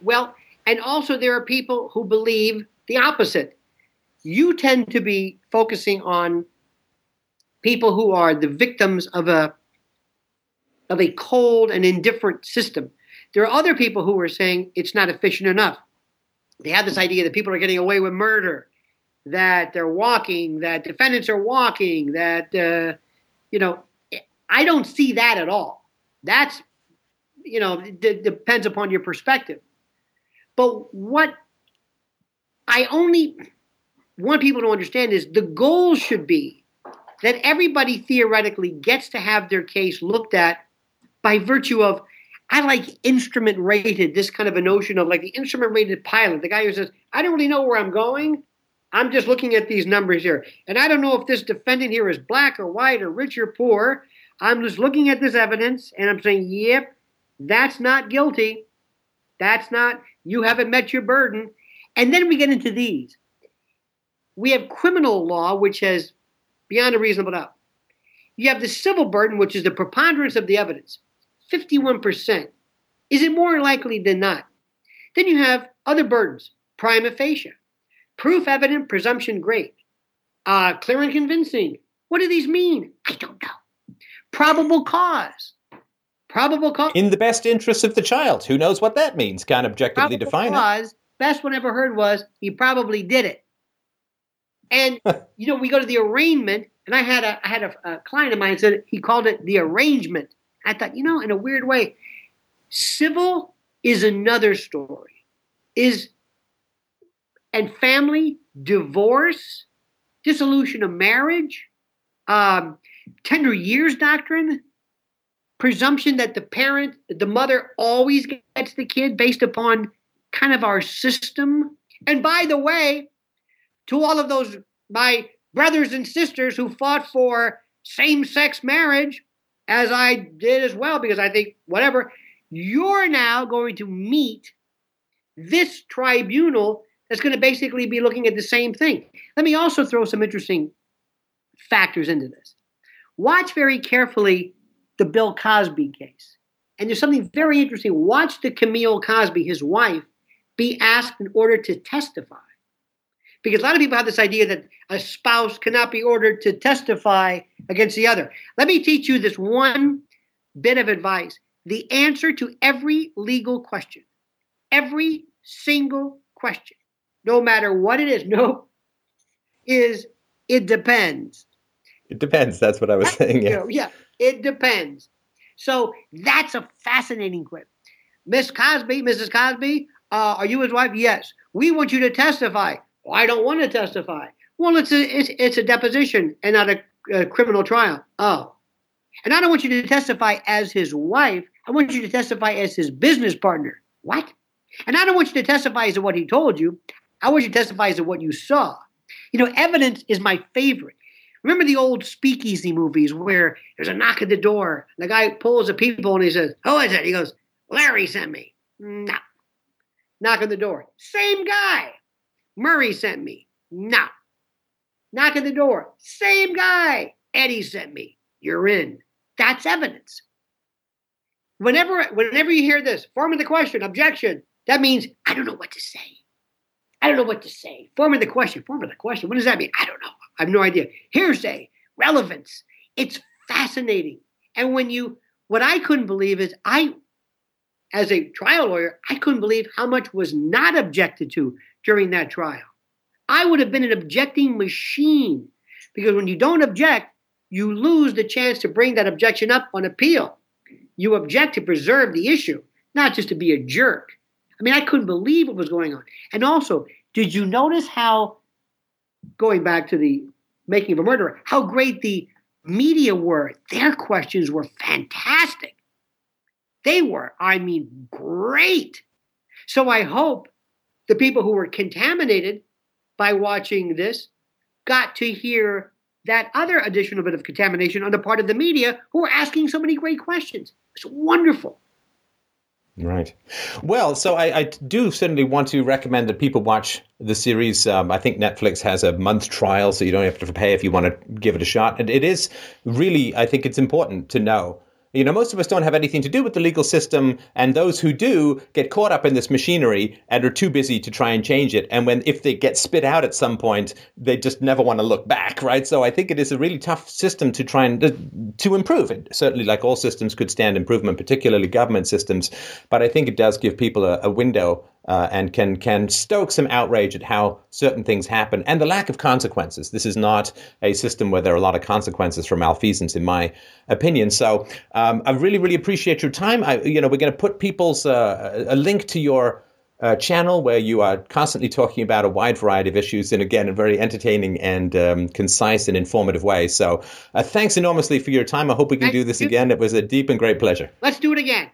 Well, and also there are people who believe the opposite. You tend to be focusing on people who are the victims of a of a cold and indifferent system. There are other people who are saying it's not efficient enough. They have this idea that people are getting away with murder, that they're walking, that defendants are walking, that, uh, you know, I don't see that at all. That's, you know, d- depends upon your perspective. But what I only want people to understand is the goal should be that everybody theoretically gets to have their case looked at by virtue of I like instrument rated, this kind of a notion of like the instrument rated pilot, the guy who says, I don't really know where I'm going. I'm just looking at these numbers here. And I don't know if this defendant here is black or white or rich or poor. I'm just looking at this evidence and I'm saying, yep, that's not guilty. That's not, you haven't met your burden. And then we get into these. We have criminal law, which has beyond a reasonable doubt. You have the civil burden, which is the preponderance of the evidence. 51%. Is it more likely than not? Then you have other burdens, prima facie, proof evident, presumption great, uh, clear and convincing. What do these mean? I don't know. Probable cause. Probable cause. In the best interest of the child. Who knows what that means? Can't objectively Probable define cause, it. Best one ever heard was he probably did it. And you know, we go to the arraignment, and I had a I had a, a client of mine said he called it the arrangement. I thought, you know, in a weird way, civil is another story. Is and family, divorce, dissolution of marriage, um, tender years doctrine, presumption that the parent, the mother always gets the kid based upon kind of our system. And by the way, to all of those, my brothers and sisters who fought for same sex marriage, as I did as well, because I think, whatever, you're now going to meet this tribunal that's going to basically be looking at the same thing. Let me also throw some interesting factors into this. Watch very carefully the Bill Cosby case. And there's something very interesting. Watch the Camille Cosby, his wife, be asked in order to testify. Because a lot of people have this idea that a spouse cannot be ordered to testify against the other. Let me teach you this one bit of advice the answer to every legal question, every single question, no matter what it is, no, is it depends. It depends. That's what I was saying. Yeah. yeah, it depends. So that's a fascinating quip. Miss Cosby, Mrs. Cosby, uh, are you his wife? Yes. We want you to testify. Well, I don't want to testify. Well, it's a it's, it's a deposition and not a, a criminal trial. Oh, and I don't want you to testify as his wife. I want you to testify as his business partner. What? And I don't want you to testify as to what he told you. I want you to testify as to what you saw. You know, evidence is my favorite. Remember the old speakeasy movies where there's a knock at the door, the guy pulls the people and he says, Who is it? He goes, Larry sent me. No. Knock on the door. Same guy. Murray sent me. No. Knock at the door. Same guy. Eddie sent me. You're in. That's evidence. Whenever, whenever you hear this, forming the question, objection, that means I don't know what to say. I don't know what to say. Form of the question, form of the question. What does that mean? I don't know. I have no idea. Hearsay, relevance. It's fascinating. And when you, what I couldn't believe is I, as a trial lawyer, I couldn't believe how much was not objected to during that trial. I would have been an objecting machine because when you don't object, you lose the chance to bring that objection up on appeal. You object to preserve the issue, not just to be a jerk. I mean, I couldn't believe what was going on. And also, did you notice how, going back to the making of a murderer, how great the media were? Their questions were fantastic. They were, I mean, great. So I hope the people who were contaminated by watching this got to hear that other additional bit of contamination on the part of the media who are asking so many great questions. It's wonderful. Right. Well, so I, I, do certainly want to recommend that people watch the series. Um, I think Netflix has a month trial, so you don't have to pay if you want to give it a shot. And it is really, I think it's important to know you know, most of us don't have anything to do with the legal system, and those who do get caught up in this machinery and are too busy to try and change it. And when if they get spit out at some point, they just never want to look back, right? So I think it is a really tough system to try and to improve it. Certainly, like all systems could stand improvement, particularly government systems. But I think it does give people a, a window uh, and can can stoke some outrage at how certain things happen and the lack of consequences. This is not a system where there are a lot of consequences for malfeasance, in my opinion. So um, I really, really appreciate your time. I, you know, we're going to put people's uh, a link to your. Uh, channel where you are constantly talking about a wide variety of issues in again a very entertaining and um, concise and informative way. So, uh, thanks enormously for your time. I hope we can do this again. It was a deep and great pleasure. Let's do it again.